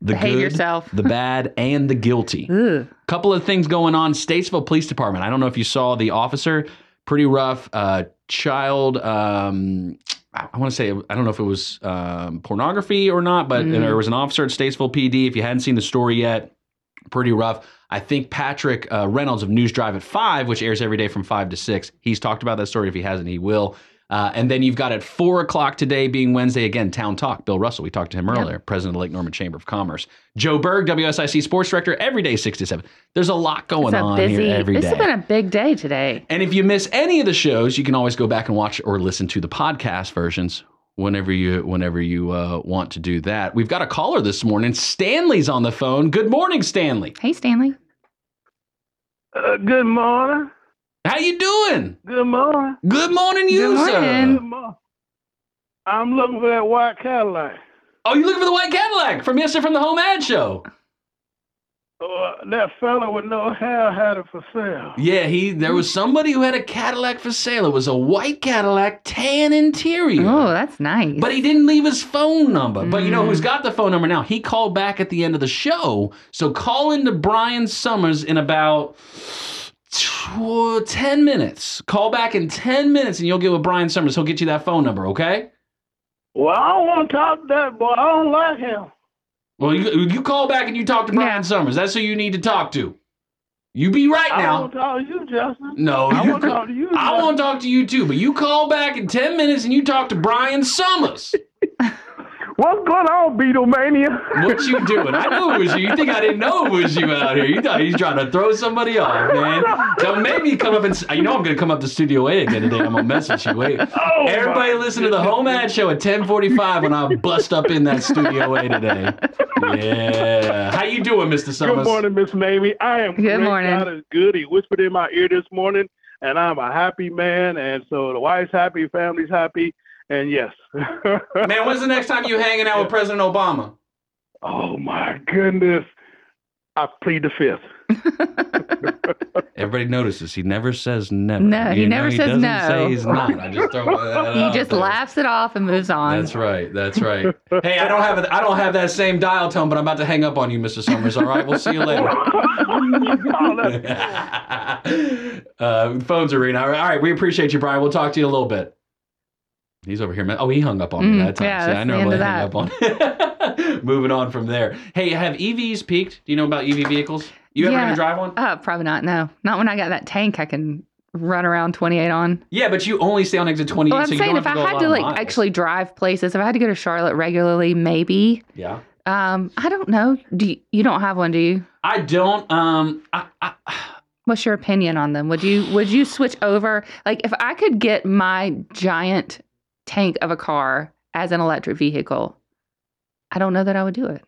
C: the
D: behave
C: good,
D: yourself.
C: the bad, and the guilty. A Couple of things going on. Statesville Police Department. I don't know if you saw the officer. Pretty rough. Uh, child. Um, I, want to say I don't know if it was um, pornography or not, but
N: Mm.
C: there was an officer at Statesville PD. If you hadn't seen the story yet, pretty rough. I think Patrick uh, Reynolds of News Drive at five, which airs every day from five to six. He's talked about that story. If he hasn't, he will. Uh, and then you've got at four o'clock today, being Wednesday again, Town Talk. Bill Russell, we talked to him earlier, president of the Lake Norman Chamber of Commerce. Joe Berg, WSIC sports director, every day six to seven. There's a lot going
D: It's a
C: on
D: busy.
C: here every
D: this
C: day.
D: has been a big day today.
C: And if you miss any of the shows, you can always go back and watch or listen to the podcast versions whenever you whenever you uh, want to do that. We've got a caller this morning. Stanley's on the phone. Good morning, Stanley.
D: Hey, Stanley.
N: Uh, good morning.
C: How you doing?
N: Good morning.
C: Good morning, you
N: Good
C: sir.
N: morning. Good morning. I'm looking for that white Cadillac.
C: Oh, you looking for the white Cadillac from yesterday from the home ad show?
N: Uh, that fella with no hair had it for sale.
C: Yeah, he there was somebody who had a Cadillac for sale. It was a white Cadillac, tan interior.
D: Oh, that's nice.
C: But he didn't leave his phone number. But you know
D: Mm.
C: who's got the phone number now? He called back at the end of the show. So call into Brian Summers in about tw- 10 minutes. Call back in 10 minutes and you'll get with Brian Summers. He'll get you that phone number, okay?
N: Well, I don't want to talk to that boy. I don't like him.
C: Well, you, you call back and you talk to Brian Summers. That's who you need to talk to. You be right now.
N: I
C: now.
N: want to talk to you, Justin.
C: No,
N: I
C: you
N: want to talk to you.
C: I
N: Justin.
C: want to talk to you too, but you call back in 10 minutes and you talk to Brian Summers.
N: What's going on, Beatlemania?
C: What you doing? I knew it was you. You think I didn't know it was you out here? You thought he's trying to throw somebody off, man. Don't make me come up and. s- You know I'm going to come up to Studio A again today. I'm going to message you. Wait.
N: Oh,
C: Everybody listen to the home ad show at 10:45 when I bust up in that Studio A today. Yeah. How you doing, Mr. Summers?
N: Good morning, Miss Mamie. I am
C: Good
N: great.
C: morning.
N: God is good. He whispered in my ear this morning, and I'm a happy man. And so the wife's happy, family's happy, and yes.
C: Man, when's the next time you hanging out with President Obama?
N: Oh my goodness. I plead the fifth.
C: Everybody notices he never says never.
D: No, he
C: You know,
D: never says
C: doesn't
D: no.
C: Say he's not. I just throw that
D: he
C: out
D: just
C: there.
D: laughs it off and moves on.
C: That's right. That's right. Hey, I don't have a, I don't have that same dial tone, but I'm about to hang up on you, Mr. Summers. All right, we'll see you later. uh, phones are ringing. All right, all right, we appreciate you, Brian. We'll talk to you a little bit. He's over here. man. Oh, he hung up on me
D: Mm,
C: that time.
D: yeah,
C: I normally hang up on. Moving on from there. Hey, have EVs peaked? Do you know about EV vehicles? You ever
D: Yeah.
C: gonna drive one?
D: Uh, probably not. No, not when I got that tank. I can run around 28 on.
C: Yeah, but you only stay on exit 28.
D: Well, I'm
C: so you
D: saying
C: don't
D: if
C: have
D: I had to like
C: miles.
D: actually drive places, if I had to go to Charlotte regularly, maybe.
C: Yeah.
D: Um, I don't know. Do you, you don't have one, do you?
C: I don't. Um, I, I,
D: What's your opinion on them? Would you would you switch over? Like if I could get my giant tank of a car as an electric vehicle, I don't know that I would do it.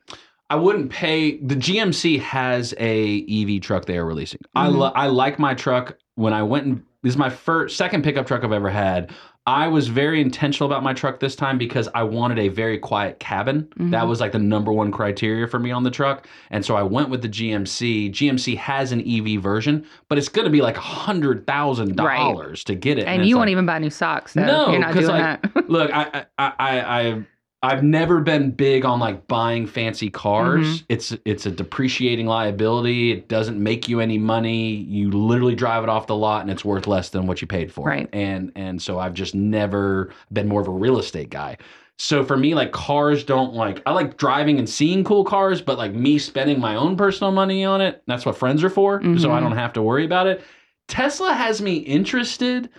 C: I wouldn't pay. The GMC has a EV truck they are releasing. I
D: Mhm.
C: lo- I like my truck. When I went and this is my first second pickup truck I've ever had. I was very intentional about my truck this time because I wanted a very quiet cabin. That
D: Mhm.
C: was like the number one criteria for me on the truck. And so I went with the GMC. GMC has an EV version, but it's going to be like a hundred thousand dollars to get it.
D: And,
C: it's
D: you won't even buy new socks. So
C: no,
D: you're not doing
C: like,
D: that.
C: look, I, I, I, I, I've never been big on like buying fancy cars.
D: Mhm.
C: It's, it's a depreciating liability. It doesn't make you any money. You literally drive it off the lot, and it's worth less than what you paid for.
D: Right.
C: And, and so I've just never been more of a real estate guy. So for me, like cars don't like I like driving and seeing cool cars, but like me spending my own personal money on it, that's what friends are for. So I
D: Mhm.
C: don't have to worry about it. Tesla has me interested.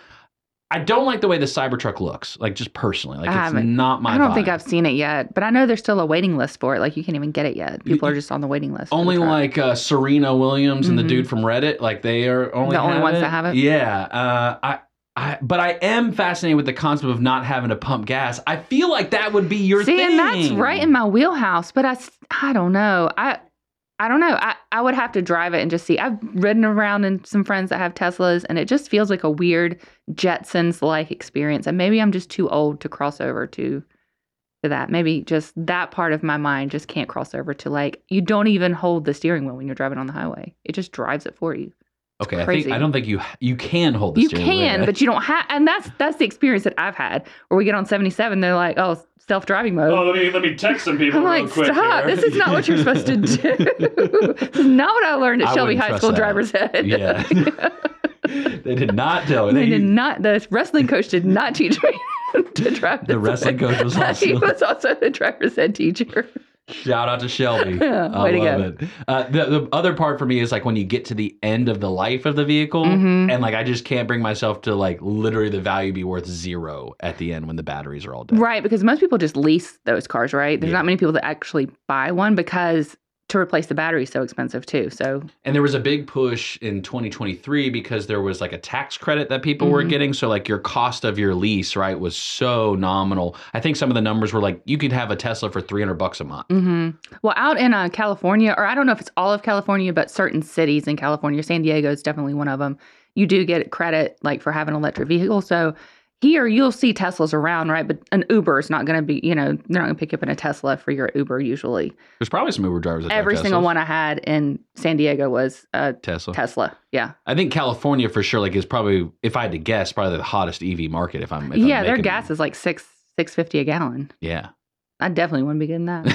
C: I don't like the way the Cybertruck looks, like just personally. Like
D: I
C: it's not my
D: I don't
C: vibe.
D: think I've seen it yet, but I know there's still a waiting list for it. Like you can't even get it yet. People are just on the waiting list.
C: only like uh, Serena Williams and the
D: Mhm.
C: dude from Reddit, like they are only
D: The only ones
C: it.
D: that have it?
C: Yeah, uh, I, I, but I am fascinated with the concept of not having to pump gas. I feel like that would be your
D: See,
C: thing.
D: and that's right in my wheelhouse. But I, I don't know. I, I don't know. I, I would have to drive it and just see. I've ridden around in some friends that have Teslas, and it just feels like a weird Jetsons like experience. And maybe I'm just too old to cross over to to that. Maybe just that part of my mind just can't cross over to like you don't even hold the steering wheel when you're driving on the highway. It just drives it for you.
C: Okay, I think
D: crazy.
C: I don't think you you can hold the
D: You
C: steering wheel.
D: can, but you don't have. And that's that's the experience that I've had. Where we get on 77, they're like, "Oh, self driving mode."
K: Oh, let me let me text some people
D: I'm
K: real
D: like,
K: quick.
D: stop!
K: here."
D: This is not what you're supposed to do. this is not what I learned at
C: I
D: Shelby High School
C: that.
D: driver's ed.
C: Yeah. they did not tell me.
D: they did not. The wrestling coach did not teach me to drive.
C: The
D: this
C: wrestling
D: way.
C: coach was
D: he was also the driver's ed teacher.
C: Shout out to Shelby.
D: Yeah,
C: I
D: way to
C: love
D: go.
C: it. Uh, the, the other part for me is like when you get to the end of the life of the vehicle,
D: Mhm.
C: and like I just can't bring myself to like literally the value be worth zero at the end when the batteries are all dead.
D: Right, because most people just lease those cars, right? There's not many people that actually buy one because to replace the battery is so expensive too. So
C: And there was a big push in 2023 because there was like a tax credit that people were
D: Mhm.
C: getting. So like your cost of your lease, right, was so nominal. I think some of the numbers were like you could have a Tesla for 300 bucks a month.
D: hmm Well, out in uh, California, or I don't know if it's all of California, but certain cities in California, San Diego is definitely one of them. You do get credit like for having an electric vehicle. So here you'll see Teslas around, right? But an Uber is not going to be, you know, they're not going to pick you up in a Tesla for your Uber usually.
C: There's probably some Uber drivers
D: Every single
C: Teslas.
D: one I had in San Diego was a
C: Tesla.
D: Tesla. Yeah.
C: I think California for sure, like, is probably, if I had to guess, probably the hottest EV market. If I'm, if
D: yeah,
C: I'm
D: their gas is like six six fifty a gallon.
C: Yeah,
D: I definitely wouldn't be getting that.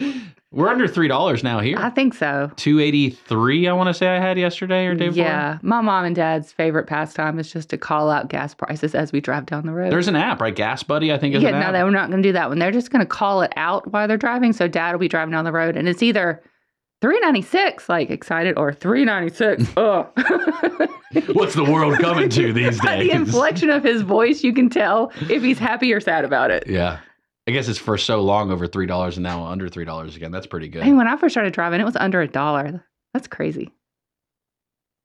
C: we're under three dollars now here.
D: I think so.
C: Two eighty three. I want to say I had yesterday or day before.
D: Yeah, my mom and dad's favorite pastime is just to call out gas prices as we drive down the road.
C: There's an app, right? Gas Buddy, I think is
D: yeah, no,
C: app.
D: they were not going to do that one. They're just going to call it out while they're driving. So dad will be driving down the road, and it's either three ninety six, like excited, or three ninety six. Ugh.
C: What's the world coming to these
D: By
C: days?
D: the inflection of his voice, you can tell if he's happy or sad about it.
C: Yeah. I guess it's for so long over three dollars and now under three dollars again. That's pretty good.
D: Hey, when I first started driving, it was under a dollar. That's crazy.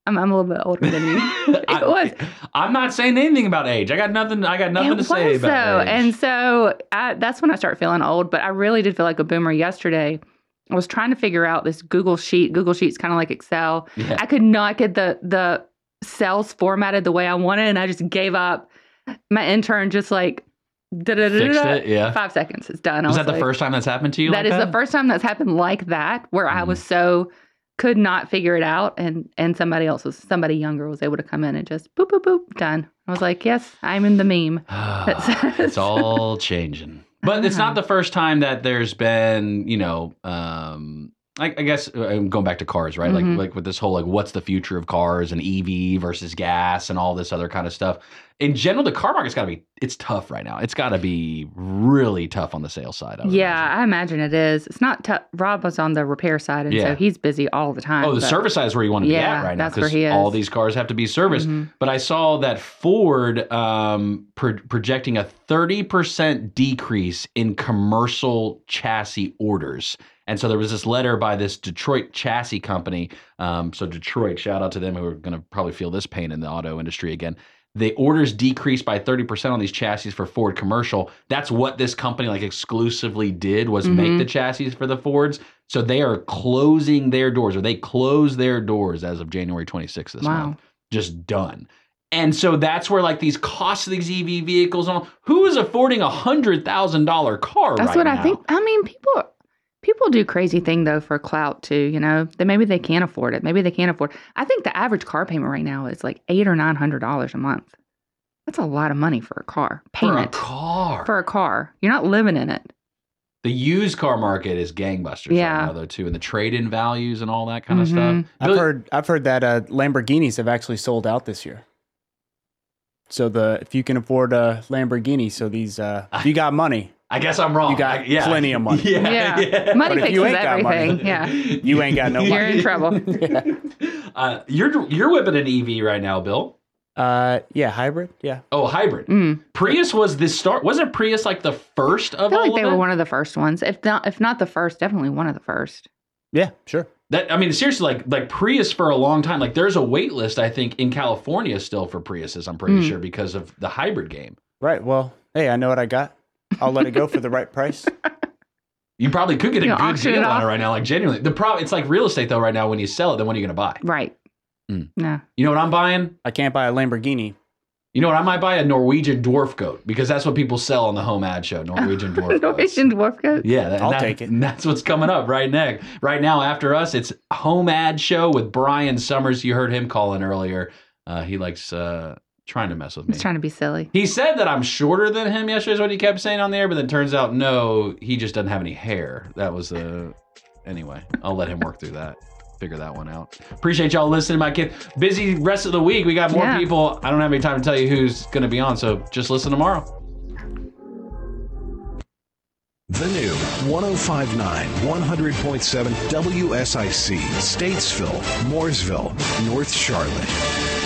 D: I'm, I'm a little bit older than you. it was.
C: I'm not saying anything about age. I got nothing. I got nothing
D: it
C: to say
D: was,
C: about age.
D: And so I, that's when I start feeling old. But I really did feel like a boomer yesterday. I was trying to figure out this Google sheet. Google Sheets kind of like Excel.
C: Yeah.
D: I could not get the the cells formatted the way I wanted, and I just gave up. My intern just like.
C: Fixed it, yeah.
D: Five seconds, it's done. I
C: Was that the first time that's happened to you?
D: That
C: like
D: is the first time that's happened like that, where I
C: Mm-hmm.
D: was so could not figure it out, and and somebody else was somebody younger was able to come in and just boop boop boop done. I was like, yes, I'm in the meme.
C: it's all changing. But it's not the first time that there's been, you know, um, I, I guess uh, I'm going back to cars, right?
D: Mhm.
C: Like like with this whole like what's the future of cars and EV versus gas and all this other kind of stuff. In general, the car market's got to be it's tough right now. It's got to be really tough on the sales side. I
D: Yeah, I imagine it is. It's not tough. Rob was on the repair side, and
C: Yeah.
D: so he's busy all the time.
C: Oh, the
D: but-
C: service side is where you want to be at right now
D: that's where he is.
C: all these cars have to be serviced.
D: Mhm.
C: But I saw that Ford um, pro- projecting a 30% decrease in commercial chassis orders. And so there was this letter by this Detroit chassis company. Um, so Detroit, shout out to them who are going to probably feel this pain in the auto industry again. The orders decreased by 30% on these chassis for Ford commercial. That's what this company like exclusively did was make
D: Mhm.
C: the chassis for the Fords. So they are closing their doors or they closed their doors as of January 26th this
D: Wow.
C: month. Just done. And so that's where like these costs of these EV vehicles on who is affording a hundred thousand dollar car
D: That's
C: right
D: what I think. I mean, people people do crazy thing though for clout too. You know, that maybe they can't afford it. Maybe they can't afford. I think the average car payment right now is like eight or nine hundred dollars a month. That's a lot of money for a car payment.
C: For a car.
D: for a car. You're not living in it.
C: The used car market is gangbusters
D: Yeah.
C: right now though too, and the trade-in values and all that kind of
D: Mhm.
C: stuff.
I: I've
C: Billy-
I: heard I've heard that uh, Lamborghinis have actually sold out this year. So the if you can afford a Lamborghini, so these uh, if you got money,
C: I guess I'm wrong.
I: You got
C: I- yeah.
I: plenty of money.
C: Yeah,
D: Yeah.
C: yeah.
D: Money
I: But if you
D: fixes
I: ain't got money,
D: everything. yeah.
I: you ain't got no money.
D: You're in trouble.
C: Uh, you're you're whipping an EV right now, Bill.
I: Uh, yeah, hybrid. Yeah.
C: Oh, hybrid.
D: Mm.
C: Prius was the start. Wasn't Prius like the first of?
D: I
C: of
D: feel
C: all
D: like they
C: of
D: were
C: it?
D: one of the first ones. If not, if not the first, definitely one of the first.
I: Yeah, sure.
C: That I mean, seriously, like like Prius for a long time. Like there's a wait list, I think, in California still for Priuses. I'm pretty
I: Mm.
C: sure because of the hybrid game.
I: Right. Well, hey, I know what I got. I'll let it go for the right price.
C: You probably could get a
D: You know,
C: good deal on it right now. Like genuinely, the problem it's like real estate though. Right now, when you sell it, then what are you going to buy?
D: Right.
C: Mm.
D: No.
C: You know what I'm buying?
I: I can't buy a Lamborghini.
C: You know what? I might buy a Norwegian dwarf goat because that's what people sell on the home ad show. Norwegian dwarf goats.
D: Norwegian dwarf goat.
C: Yeah, that-
I: I'll
C: that-
I: take it.
C: and That's what's coming up right next. Right now, after us, it's home ad show with Brian Summers. You heard him calling earlier. Uh, he likes uh, trying to mess with me.
D: He's trying to be silly.
C: He said that I'm shorter than him yesterday, is what he kept saying on the air, but then turns out no, he just doesn't have any hair. That was the. Anyway, I'll let him work through that. Figure that one out. Appreciate y'all listening, my kid. Busy rest of the week. We got more
D: Yeah.
C: people. I don't have any time to tell you who's going to be on, so just listen tomorrow.
H: The new 1059 100.7 WSIC, Statesville, Mooresville, North Charlotte.